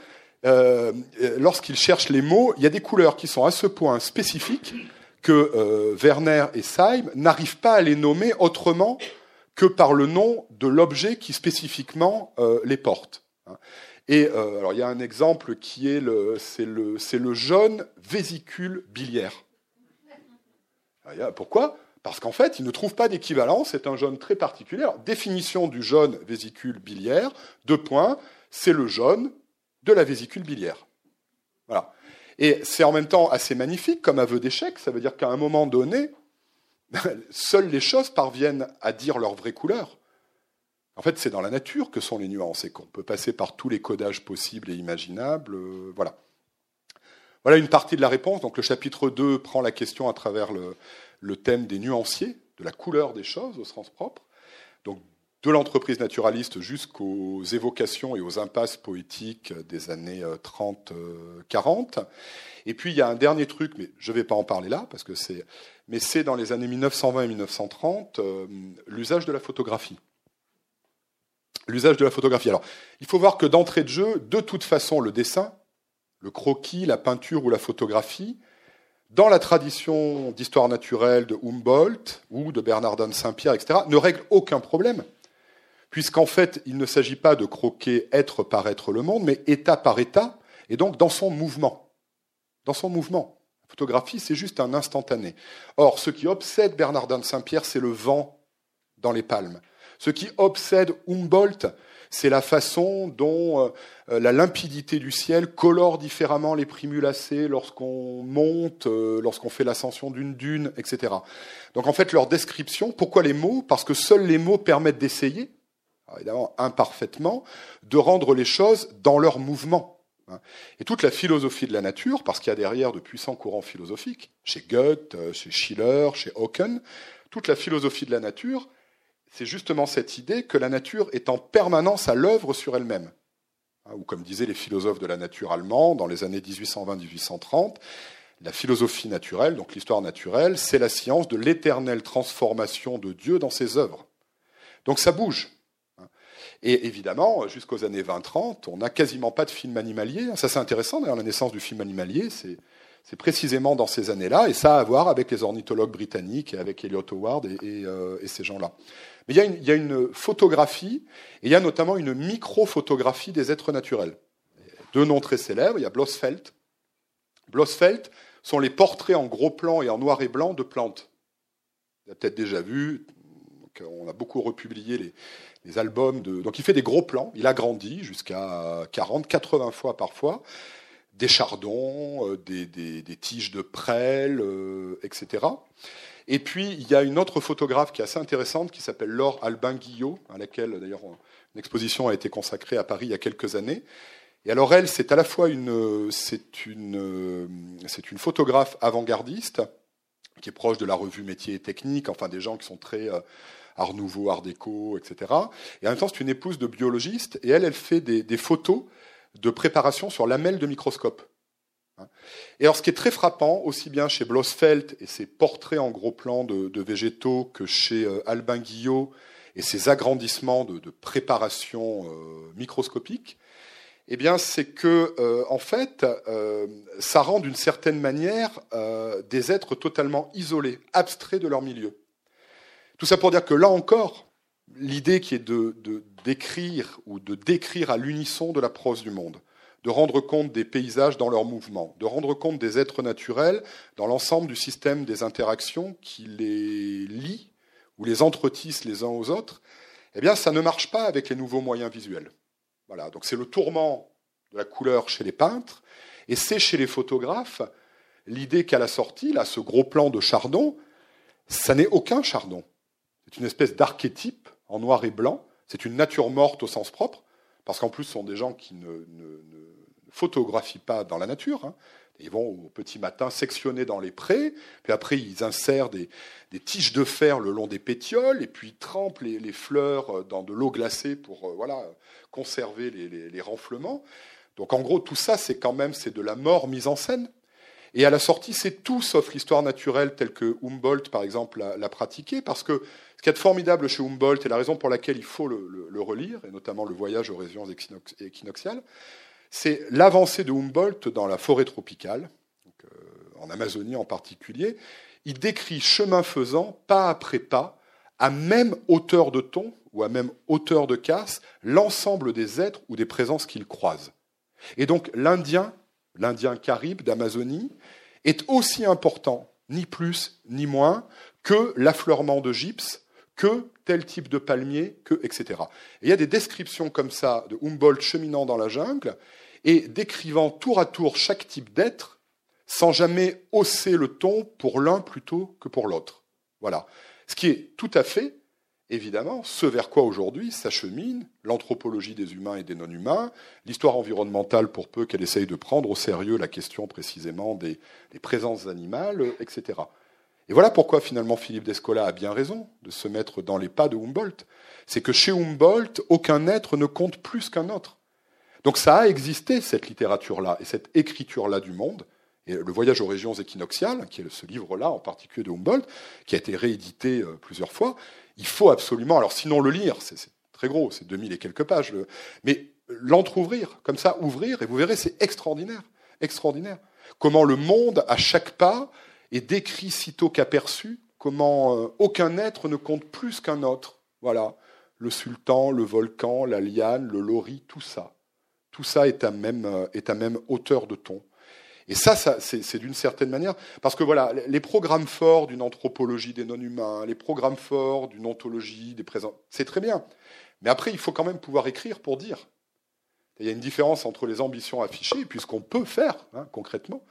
euh, lorsqu'il cherche les mots, il y a des couleurs qui sont à ce point spécifiques que Werner et Seim n'arrivent pas à les nommer autrement que par le nom de l'objet qui spécifiquement les porte. Et euh, alors il y a un exemple qui est le, c'est le, c'est le jaune vésicule biliaire. Pourquoi? Parce qu'en fait, il ne trouve pas d'équivalent. C'est un jaune très particulier. définition du jaune vésicule biliaire. Deux points. C'est le jaune de la vésicule biliaire. Voilà. Et c'est en même temps assez magnifique comme aveu d'échec. Ça veut dire qu'à un moment donné, [laughs] seules les choses parviennent à dire leur vraie couleur. En fait, c'est dans la nature que sont les nuances et qu'on peut passer par tous les codages possibles et imaginables. Euh, voilà. Voilà une partie de la réponse. Donc le chapitre 2 prend la question à travers le, thème des nuanciers, de la couleur des choses au sens propre. Donc de l'entreprise naturaliste jusqu'aux évocations et aux impasses poétiques des années 30-40. Euh, et puis il y a un dernier truc, mais je ne vais pas en parler là, parce que c'est, mais c'est dans les années 1920 et 1930 euh, l'usage de la photographie l'usage de la photographie. Alors, il faut voir que d'entrée de jeu, de toute façon, le dessin, le croquis, la peinture ou la photographie, dans la tradition d'histoire naturelle de Humboldt ou de Bernardin de Saint-Pierre, etc., ne règle aucun problème, puisqu'en fait, il ne s'agit pas de croquer être par être le monde, mais état par état, et donc dans son mouvement. Dans son mouvement. La photographie, c'est juste un instantané. Or, ce qui obsède Bernardin de Saint-Pierre, c'est le vent dans les palmes. Ce qui obsède Humboldt, c'est la façon dont euh, euh, la limpidité du ciel colore différemment les primulacées lorsqu'on monte, euh, lorsqu'on fait l'ascension d'une dune, etc. Donc en fait, leur description, pourquoi les mots? Parce que seuls les mots permettent d'essayer, évidemment imparfaitement, de rendre les choses dans leur mouvement. Et toute la philosophie de la nature, parce qu'il y a derrière de puissants courants philosophiques, chez Goethe, chez Schiller, chez Hawken, toute la philosophie de la nature, c'est justement cette idée que la nature est en permanence à l'œuvre sur elle-même. Hein, ou comme disaient les philosophes de la nature allemands dans les années 1820-1830, la philosophie naturelle, donc l'histoire naturelle, c'est la science de l'éternelle transformation de Dieu dans ses œuvres. Donc ça bouge. Et évidemment, jusqu'aux années 20-30, on n'a quasiment pas de film animalier. Ça c'est intéressant, d'ailleurs la naissance du film animalier, c'est c'est précisément dans ces années-là, et ça a à voir avec les ornithologues britanniques et avec Elliot Howard et, euh, ces gens-là. Mais il y, a une, photographie, et il y a notamment une micro-photographie des êtres naturels. Deux noms très célèbres, il y a Blossfeld. Blossfeld sont les portraits en gros plan et en noir et blanc de plantes. Vous avez peut-être déjà vu, on a beaucoup republié les, albums de... Donc il fait des gros plans, il agrandit jusqu'à 40, 80 fois parfois des chardons, euh, des, tiges de prêle, euh, etc. Et puis, il y a une autre photographe qui est assez intéressante, qui s'appelle Laure Albin Guillot, à laquelle, d'ailleurs, une exposition a été consacrée à Paris il y a quelques années. Et alors, elle, c'est à la fois une, c'est une, c'est une photographe avant-gardiste, qui est proche de la revue Métiers et Techniques, enfin, des gens qui sont très euh, Art Nouveau, Art Déco, etc. Et en même temps, c'est une épouse de biologiste, et elle, elle fait des photos de préparation sur lamelles de microscope. Et alors, ce qui est très frappant, aussi bien chez Blossfeld et ses portraits en gros plan de, végétaux que chez euh, Albin Guillot et ses agrandissements de, préparation euh, microscopique, eh c'est que, euh, en fait, ça rend d'une certaine manière des êtres totalement isolés, abstraits de leur milieu. Tout ça pour dire que là encore, l'idée qui est de, d'écrire ou de décrire à l'unisson de la prose du monde, de rendre compte des paysages dans leur mouvement, de rendre compte des êtres naturels dans l'ensemble du système des interactions qui les lient ou les entretissent les uns aux autres, eh bien, ça ne marche pas avec les nouveaux moyens visuels. Voilà, donc c'est le tourment de la couleur chez les peintres, et c'est chez les photographes l'idée qu'à la sortie, là, ce gros plan de Chardon, ça n'est aucun Chardon. C'est une espèce d'archétype en noir et blanc. C'est une nature morte au sens propre, parce qu'en plus, ce sont des gens qui ne, photographient pas dans la nature. Hein. Ils vont au petit matin sectionner dans les prés, puis après ils insèrent des, tiges de fer le long des pétioles, et puis ils trempent les, fleurs dans de l'eau glacée pour euh, voilà, conserver les, renflements. Donc en gros, tout ça, c'est quand même c'est de la mort mise en scène. Et à la sortie, c'est tout sauf l'histoire naturelle telle que Humboldt, par exemple, l'a pratiquée, parce que ce qui est formidable chez Humboldt, et la raison pour laquelle il faut le, relire, et notamment le voyage aux régions équinoxiales, c'est l'avancée de Humboldt dans la forêt tropicale, euh, en Amazonie en particulier. Il décrit chemin faisant, pas après pas, à même hauteur de ton ou à même hauteur de casse, l'ensemble des êtres ou des présences qu'il croise. Et donc l'Indien l'Indien caribe d'Amazonie, est aussi important, ni plus ni moins, que l'affleurement de gypse, que tel type de palmier, que etc. il y a des descriptions comme ça de Humboldt cheminant dans la jungle et décrivant tour à tour chaque type d'être sans jamais hausser le ton pour l'un plutôt que pour l'autre. Voilà. Ce qui est tout à fait évidemment ce vers quoi aujourd'hui s'achemine l'anthropologie des humains et des non-humains, l'histoire environnementale pour peu qu'elle essaye de prendre au sérieux la question précisément des, présences animales, etc. Et voilà pourquoi finalement Philippe Descola a bien raison de se mettre dans les pas de Humboldt. C'est que chez Humboldt, aucun être ne compte plus qu'un autre. Donc ça a existé, cette littérature-là et cette écriture-là du monde, et le voyage aux régions équinoxiales, qui est ce livre-là en particulier de Humboldt, qui a été réédité euh, plusieurs fois, il faut absolument, alors sinon le lire, c'est très gros, c'est 2000 et quelques pages, mais l'entrouvrir, comme ça, ouvrir, et vous verrez, c'est extraordinaire, extraordinaire. Comment le monde, à chaque pas, est décrit sitôt qu'aperçu, comment euh, aucun être ne compte plus qu'un autre. Voilà, le sultan, le volcan, la liane, le lori, tout ça. Tout ça est à même, euh, est à même hauteur de ton. Et ça, c'est d'une certaine manière, parce que voilà, les programmes forts d'une anthropologie des non-humains, les programmes forts d'une ontologie des présents, c'est très bien. Mais après, il faut quand même pouvoir écrire pour dire. Il y a une différence entre les ambitions affichées, puisqu'on peut faire hein, concrètement.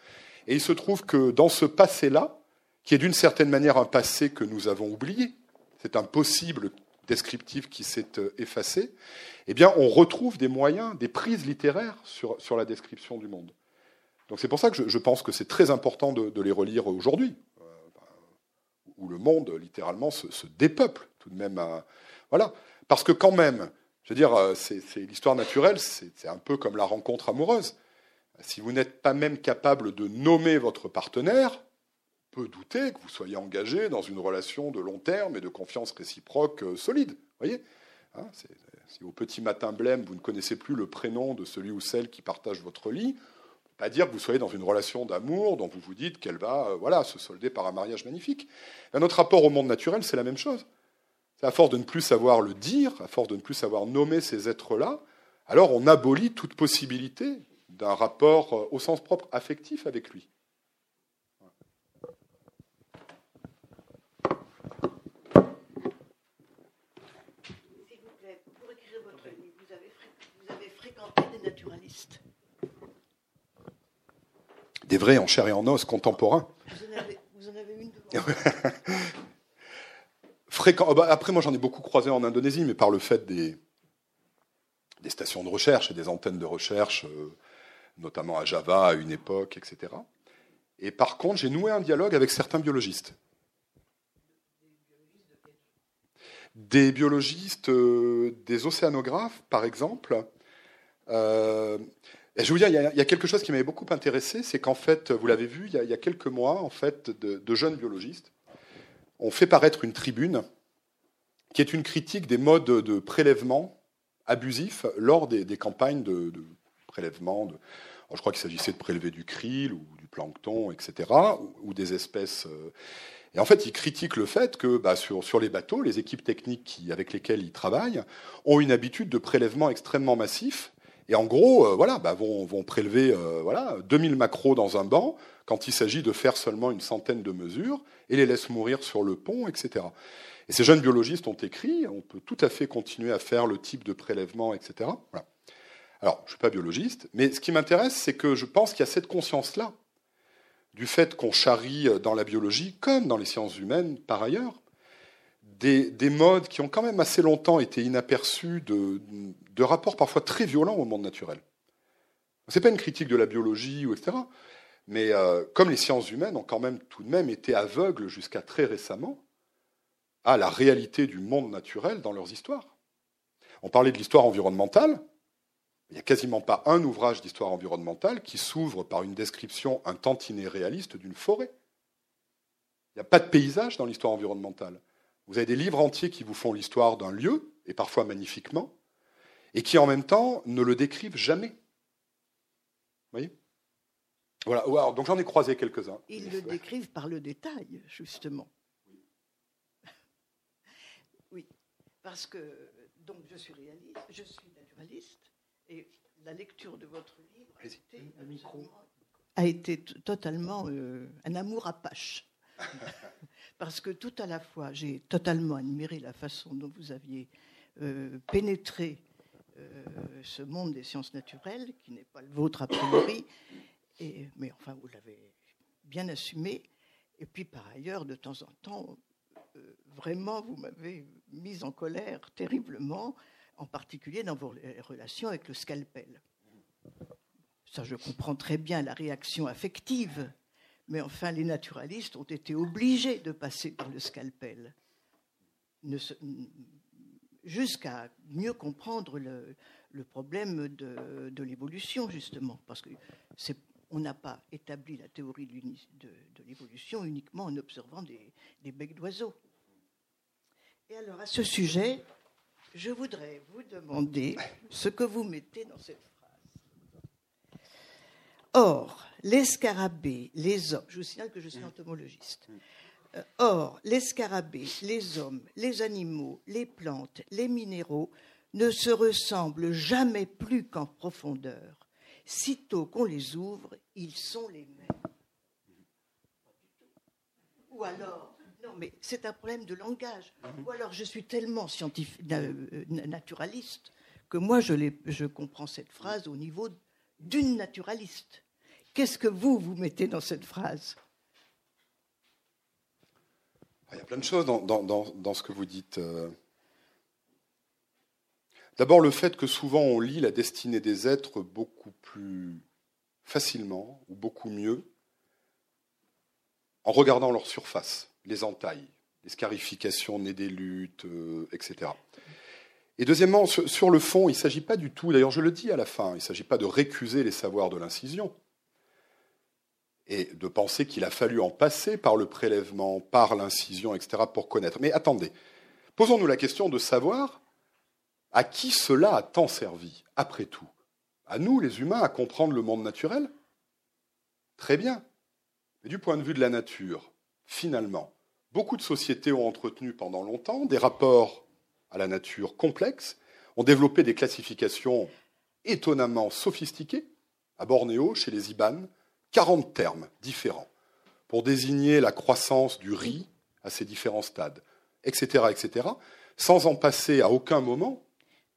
Et il se trouve que dans ce passé-là, qui est d'une certaine manière un passé que nous avons oublié, c'est un possible descriptif qui s'est euh, effacé, eh bien, on retrouve des moyens, des prises littéraires sur, sur la description du monde. Donc c'est pour ça que je, pense que c'est très important de, les relire aujourd'hui, euh, où le monde littéralement se, dépeuple tout de même. voilà, parce que quand même, je veux dire, euh, c'est l'histoire naturelle, c'est un peu comme la rencontre amoureuse. Si vous n'êtes pas même capable de nommer votre partenaire, peut douter que vous soyez engagé dans une relation de long terme et de confiance réciproque euh, solide. Voyez hein, Si au petit matin blême, vous ne connaissez plus le prénom de celui ou celle qui partage votre lit, pas dire que vous soyez dans une relation d'amour dont vous vous dites qu'elle va euh, voilà, se solder par un mariage magnifique. notre rapport au monde naturel, c'est la même chose. C'est à force de ne plus savoir le dire, à force de ne plus savoir nommer ces êtres-là, alors on abolit toute possibilité d'un rapport euh, au sens propre affectif avec lui. S'il vous plaît, pour écrire votre livre, vous avez fréquenté des naturalistes? Des vrais en chair et en os contemporains. Vous en avez, une [laughs] Fréquent. Oh, bah, après, moi, j'en ai beaucoup croisé en Indonésie, mais par le fait des, des stations de recherche et des antennes de recherche, euh, notamment à Java à une époque, etc. Et par contre, j'ai noué un dialogue avec certains biologistes. Des biologistes, euh, des océanographes, par exemple. Euh, je vous dire, il y, a, quelque chose qui m'avait beaucoup intéressé, c'est qu'en fait, vous l'avez vu, il y, a, quelques mois, en fait, de, jeunes biologistes ont fait paraître une tribune qui est une critique des modes de prélèvement abusifs lors des, campagnes de, je crois qu'il s'agissait de prélever du krill ou du plancton, etc., ou, des espèces. Euh, Et en fait, il critique le fait que bah, sur, les bateaux, les équipes techniques avec lesquelles ils travaillent ont une habitude de prélèvement extrêmement massif. Et en gros, euh, voilà, bah, vont, vont, prélever euh, voilà, 2000 macros dans un banc quand il s'agit de faire seulement une centaine de mesures et les laissent mourir sur le pont, etc. Et ces jeunes biologistes ont écrit, on peut tout à fait continuer à faire le type de prélèvement, etc. Voilà. Alors, je ne suis pas biologiste, mais ce qui m'intéresse, c'est que je pense qu'il y a cette conscience-là du fait qu'on charrie dans la biologie, comme dans les sciences humaines par ailleurs, des, modes qui ont quand même assez longtemps été inaperçus de, rapports parfois très violents au monde naturel. Ce n'est pas une critique de la biologie, etc. Mais euh, comme les sciences humaines ont quand même tout de même été aveugles jusqu'à très récemment à la réalité du monde naturel dans leurs histoires. On parlait de l'histoire environnementale, il n'y a quasiment pas un ouvrage d'histoire environnementale qui s'ouvre par une description un tantinet réaliste d'une forêt. Il n'y a pas de paysage dans l'histoire environnementale. Vous avez des livres entiers qui vous font l'histoire d'un lieu, et parfois magnifiquement, et qui en même temps ne le décrivent jamais. Vous voyez? Voilà. donc j'en ai croisé quelques-uns. Ils le décrivent par le détail, justement. Oui, parce que donc je suis réaliste, je suis naturaliste, et la lecture de votre livre a été, a été totalement euh, un amour apache. [laughs] Parce que tout à la fois, j'ai totalement admiré la façon dont vous aviez euh, pénétré euh, ce monde des sciences naturelles, qui n'est pas le vôtre a priori, et, mais enfin, vous l'avez bien assumé. Et puis, par ailleurs, de temps en temps, vraiment, vous m'avez mise en colère terriblement en particulier dans vos relations avec le scalpel. Ça, je comprends très bien la réaction affective, mais enfin, les naturalistes ont été obligés de passer par le scalpel, jusqu'à mieux comprendre le, problème de, l'évolution, justement, parce que on n'a pas établi la théorie de, l'évolution uniquement en observant des, des becs d'oiseaux. Et alors, à ce sujet, je voudrais vous demander ce que vous mettez dans cette phrase. Or, les scarabées, les hommes, je vous signale que je suis entomologiste. Euh, or, les scarabées, les hommes, les animaux, les plantes, les minéraux ne se ressemblent jamais plus qu'en profondeur. Sitôt qu'on les ouvre, ils sont les mêmes. Ou alors, mais c'est un problème de langage. Mhm. Ou alors je suis tellement scientifique, euh, naturaliste que moi je, je comprends cette phrase au niveau d'une naturaliste. Qu'est-ce que vous, vous mettez dans cette phrase? Il y a plein de choses dans, dans, ce que vous dites. Euh. D'abord le fait que souvent on lit la destinée des êtres beaucoup plus facilement ou beaucoup mieux en regardant leur surface les entailles, les scarifications nées des luttes, euh, etc. Et deuxièmement, sur, le fond, il ne s'agit pas du tout, d'ailleurs je le dis à la fin, il ne s'agit pas de récuser les savoirs de l'incision et de penser qu'il a fallu en passer par le prélèvement, par l'incision, etc., pour connaître. Mais attendez, posons-nous la question de savoir à qui cela a tant servi, après tout À nous, les humains, à comprendre le monde naturel? Très bien. Mais du point de vue de la nature, finalement, Beaucoup de sociétés ont entretenu pendant longtemps des rapports à la nature complexes, ont développé des classifications étonnamment sophistiquées. À Bornéo, chez les Iban, 40 termes différents pour désigner la croissance du riz à ses différents stades, etc., etc., sans en passer à aucun moment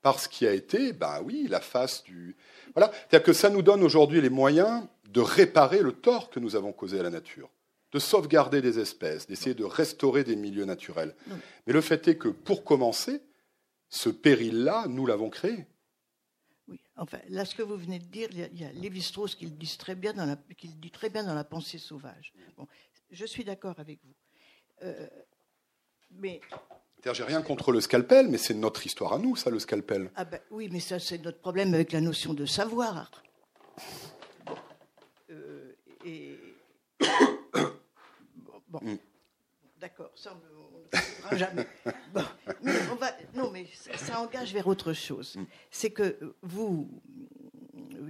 par ce qui a été, ben oui, la face du. Voilà. C'est-à-dire que ça nous donne aujourd'hui les moyens de réparer le tort que nous avons causé à la nature de sauvegarder des espèces, d'essayer de restaurer des milieux naturels. Mais le fait est que, pour commencer, ce péril-là, nous l'avons créé. Oui, enfin, là, ce que vous venez de dire, il y a Lévi-Strauss qui le dit très bien dans la, qui le dit très bien dans la pensée sauvage. Bon, je suis d'accord avec vous. Euh, mais j'ai rien contre le scalpel, mais c'est notre histoire à nous, ça, le scalpel. Ah ben, oui, mais ça, c'est notre problème avec la notion de savoir. Euh, et Bon. Mm. D'accord, ça, on ne jamais. [laughs] Mais on va, non, mais ça, engage vers autre chose. Mm. C'est que vous,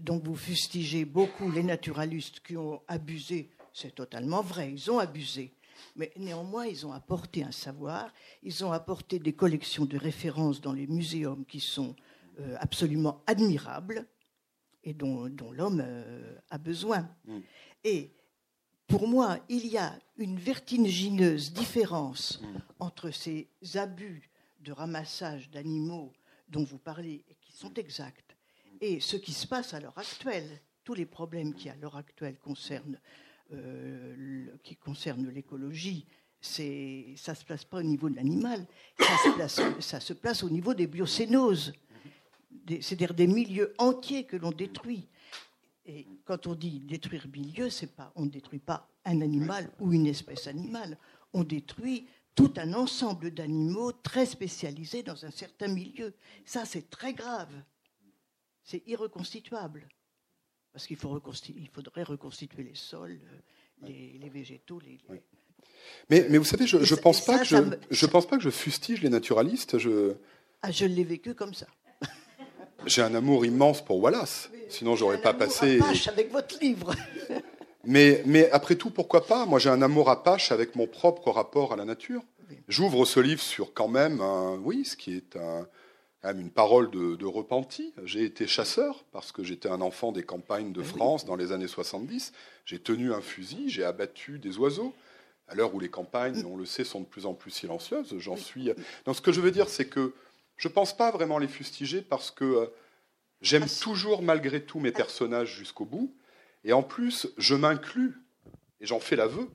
donc vous fustigez beaucoup les naturalistes qui ont abusé. C'est totalement vrai, ils ont abusé. Mais néanmoins, ils ont apporté un savoir, ils ont apporté des collections de références dans les muséums qui sont euh, absolument admirables et dont, l'homme euh, a besoin. Mm. Et pour moi, il y a une vertigineuse différence mm. entre ces abus de ramassage d'animaux dont vous parlez et qui sont exacts et ce qui se passe à l'heure actuelle. Tous les problèmes qui à l'heure actuelle concernent, euh, qui concernent l'écologie, c'est, ça ne se place pas au niveau de l'animal, ça se place, au niveau des biocénoses, c'est-à-dire des milieux entiers que l'on détruit. Et quand on dit détruire milieu, c'est pas, on ne détruit pas un animal ou une espèce animale, on détruit tout un ensemble d'animaux très spécialisés dans un certain milieu. Ça, c'est très grave. C'est irreconstituable. Parce qu'il il faudrait reconstituer les sols, euh, les, végétaux. Les, Mais, mais, vous savez, je ne pense, pas que je, je pense pas que je fustige les naturalistes. Je, ah, je l'ai vécu comme ça. J'ai un amour immense pour Wallace. Sinon, j'aurais pas passé. Apache avec votre livre. mais, mais après tout, pourquoi pas? Moi, j'ai un amour apache avec mon propre rapport à la nature. J'ouvre ce livre sur quand même, un, oui, ce qui est un, une parole de, de repenti. J'ai été chasseur parce que j'étais un enfant des campagnes de France dans les années 70. J'ai tenu un fusil, j'ai abattu des oiseaux. À l'heure où les campagnes, on le sait, sont de plus en plus silencieuses, j'en suis. Donc, ce que je veux dire, c'est que je ne pense pas vraiment les fustiger parce que euh, j'aime ah, toujours malgré tout mes personnages jusqu'au bout. Et en plus, je m'inclus, et j'en fais l'aveu,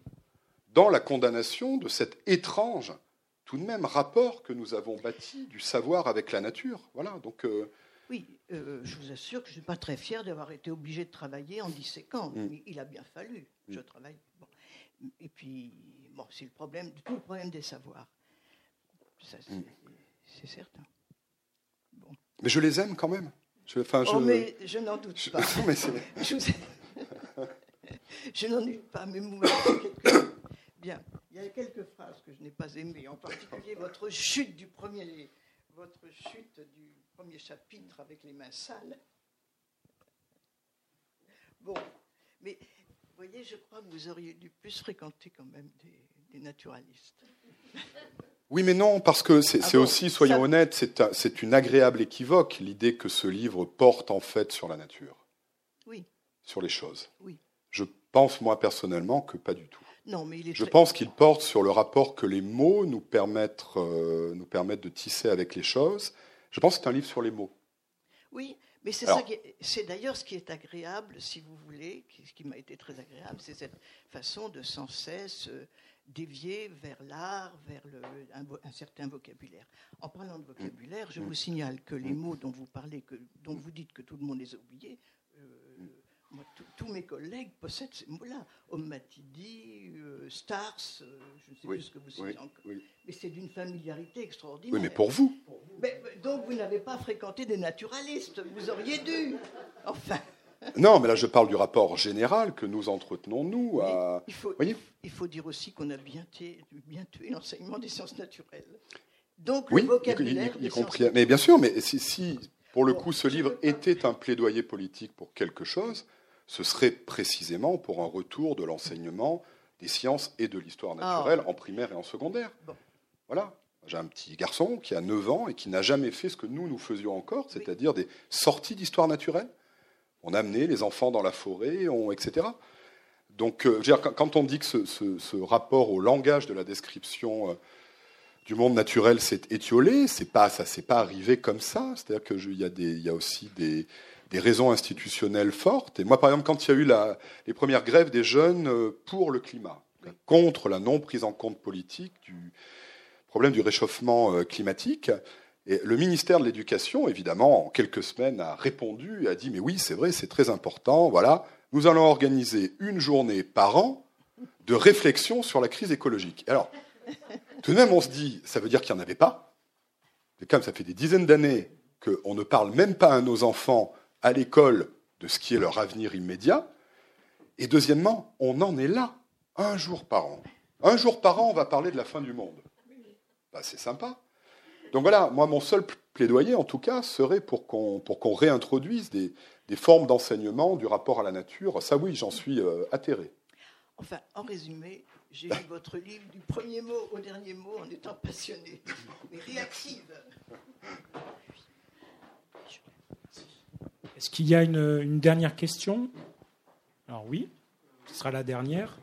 dans la condamnation de cet étrange, tout de même, rapport que nous avons bâti du savoir avec la nature. Voilà, donc. Euh, oui, euh, je vous assure que je ne suis pas très fier d'avoir été obligé de travailler en disséquant. Mm. Il a bien fallu. que Je travaille. Et puis, bon, c'est le problème, tout le problème des savoirs. Ça, c'est, mm. certain. Mais je les aime quand même. Je, enfin, je... Oh, mais je n'en doute pas. [laughs] je, [laughs] je n'en doute pas, mais moi, quelques... Bien, il y a quelques phrases que je n'ai pas aimées, en particulier votre chute du premier, votre chute du premier chapitre avec les mains sales. Bon, mais vous voyez, je crois que vous auriez dû plus fréquenter quand même des, des naturalistes. Oui, mais non, parce que c'est ah aussi, soyons honnêtes, c'est une agréable équivoque, l'idée que ce livre porte en fait sur la nature. Oui. Sur les choses. Oui. Je pense, moi, personnellement, que pas du tout. Non, mais il est Je pense qu'il porte sur le rapport que les mots nous permettent, euh, nous permettent de tisser avec les choses. Je pense que c'est un livre sur les mots. Oui, mais c'est c'est d'ailleurs ce qui est agréable, si vous voulez, ce qui m'a été très agréable, c'est cette façon de sans cesse euh, dévier vers l'art, vers le, un, certain vocabulaire. En parlant de vocabulaire, je mm. vous signale que les mm. mots dont vous parlez, que, dont vous dites que tout le monde les a oubliés, euh, moi, tous mes collègues possèdent ces mots-là. Omatidi, euh, Stars, euh, je ne sais plus ce que vous citez encore. Mais c'est d'une familiarité extraordinaire. Oui, mais pour vous. donc vous n'avez pas fréquenté des naturalistes, vous auriez dû. Enfin. Non, mais là je parle du rapport général que nous entretenons, nous. À... Il, faut, il, faut, dire aussi qu'on a bien tué, bien tué l'enseignement des sciences naturelles. Donc le vocabulaire. Y, compris, mais bien sûr, mais si, si pour le coup ce livre était un plaidoyer politique pour quelque chose, ce serait précisément pour un retour de l'enseignement des sciences et de l'histoire ah. naturelle en primaire et en secondaire. Voilà. J'ai un petit garçon qui a 9 ans et qui n'a jamais fait ce que nous, nous faisions encore, c'est-à-dire des sorties d'histoire naturelle. On a amené les enfants dans la forêt, on, etc. Donc, euh, quand on dit que ce, rapport au langage de la description euh, du monde naturel s'est étiolé, c'est pas ça, s'est pas arrivé comme ça. C'est-à-dire qu'il y, a y a aussi des, raisons institutionnelles fortes. Et moi, par exemple, quand il y a eu les premières grèves des jeunes euh, pour le climat, contre la non prise en compte politique du problème du réchauffement climatique, et le ministère de l'Éducation, évidemment, en quelques semaines, a répondu et a dit Mais oui, c'est vrai, c'est très important. Voilà, nous allons organiser une journée par an de réflexion sur la crise écologique. Alors, tout de même, on se dit Ça veut dire qu'il n'y en avait pas. C'est comme ça fait des dizaines d'années qu'on ne parle même pas à nos enfants à l'école de ce qui est leur avenir immédiat. Et deuxièmement, on en est là, un jour par an. Un jour par an, on va parler de la fin du monde. Bah, c'est sympa. Donc voilà, moi, mon seul plaidoyer, en tout cas, serait pour qu'on qu'on réintroduise des, des formes d'enseignement du rapport à la nature. Ça, oui, j'en suis euh, atterré. Enfin, en résumé, j'ai lu votre livre du premier mot au dernier mot en étant passionnée, mais réactive. Est-ce qu'il y a une, dernière question? Alors oui, ce sera la dernière.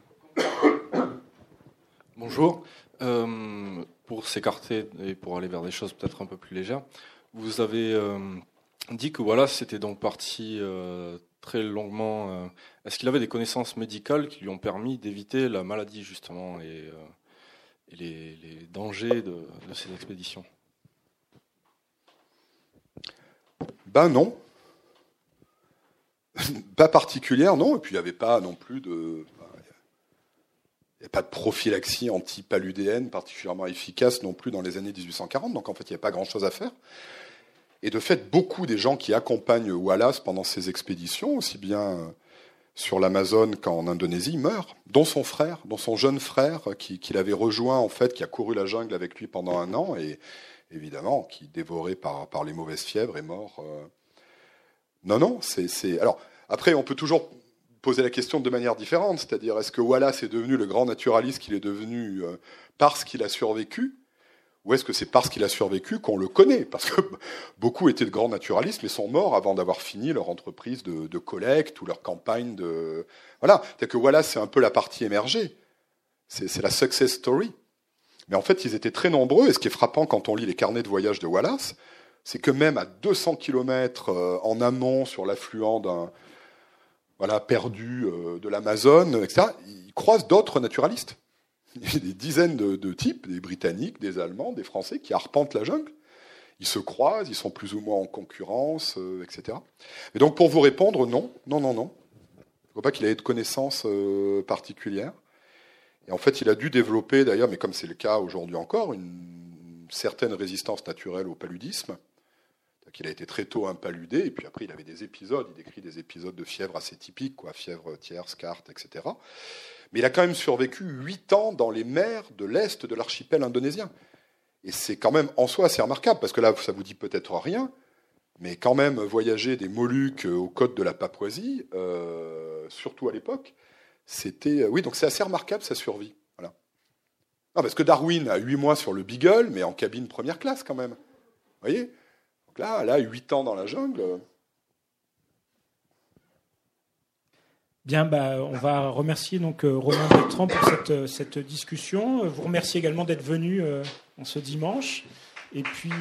Bonjour. Euh, pour s'écarter et pour aller vers des choses peut-être un peu plus légères, vous avez euh, dit que voilà, c'était donc parti euh, très longuement. Est-ce qu'il avait des connaissances médicales qui lui ont permis d'éviter la maladie justement et, les, dangers de, de ces expéditions Ben non. [laughs] pas particulière, non. Et puis il n'y avait pas non plus de. N'y a pas de prophylaxie anti-paludéenne particulièrement efficace non plus dans les années 1840, donc en fait il n'y a pas grand-chose à faire. Et de fait, beaucoup des gens qui accompagnent Wallace pendant ses expéditions, aussi bien sur l'Amazone qu'en Indonésie, meurent, dont son frère, dont son jeune frère, qui, l'avait rejoint en fait, qui a couru la jungle avec lui pendant un an, et évidemment, qui dévoré par, par les mauvaises fièvres est mort. Euh. Non, non, c'est. Alors, après, on peut toujours poser la question de manière différente, c'est-à-dire est-ce que Wallace est devenu le grand naturaliste qu'il est devenu euh, parce qu'il a survécu ou est-ce que c'est parce qu'il a survécu qu'on le connaît? Parce que [laughs] beaucoup étaient de grands naturalistes, mais sont morts avant d'avoir fini leur entreprise de, collecte ou leur campagne de. Voilà. C'est que Wallace, c'est un peu la partie émergée. C'est la success story. Mais en fait, ils étaient très nombreux. Et ce qui est frappant quand on lit les carnets de voyage de Wallace, c'est que même à 200 km euh, en amont sur l'affluent d'un voilà, perdu euh, de l'Amazone, etc., ils croisent d'autres naturalistes. [laughs] Il y a des dizaines de, types, des Britanniques, des Allemands, des Français, qui arpentent la jungle. Ils se croisent, ils sont plus ou moins en concurrence, euh, etc. Et donc, pour vous répondre, non, non, non, non. Je ne vois pas qu'il ait de connaissances euh, particulières. Et en fait, il a dû développer, d'ailleurs, mais comme c'est le cas aujourd'hui encore, une certaine résistance naturelle au paludisme qu'il a été très tôt impaludé, et puis après il avait des épisodes, il décrit des épisodes de fièvre assez typiques, quoi, fièvre tierce, carte, etc. Mais il a quand même survécu huit ans dans les mers de l'est de l'archipel indonésien. Et c'est quand même en soi assez remarquable, parce que là, ça vous dit peut-être rien, mais quand même voyager des Moluques aux côtes de la Papouasie, euh, surtout à l'époque, c'était... Oui, donc c'est assez remarquable sa survie. Voilà. parce que Darwin a huit mois sur le Beagle, mais en cabine première classe quand même. Vous voyez? Là, là, 8 ans dans la jungle. Bien, bah, on va remercier donc euh, Romain Bertrand pour cette, euh, cette discussion. Vous remercie également d'être venu euh, en ce dimanche. Et puis.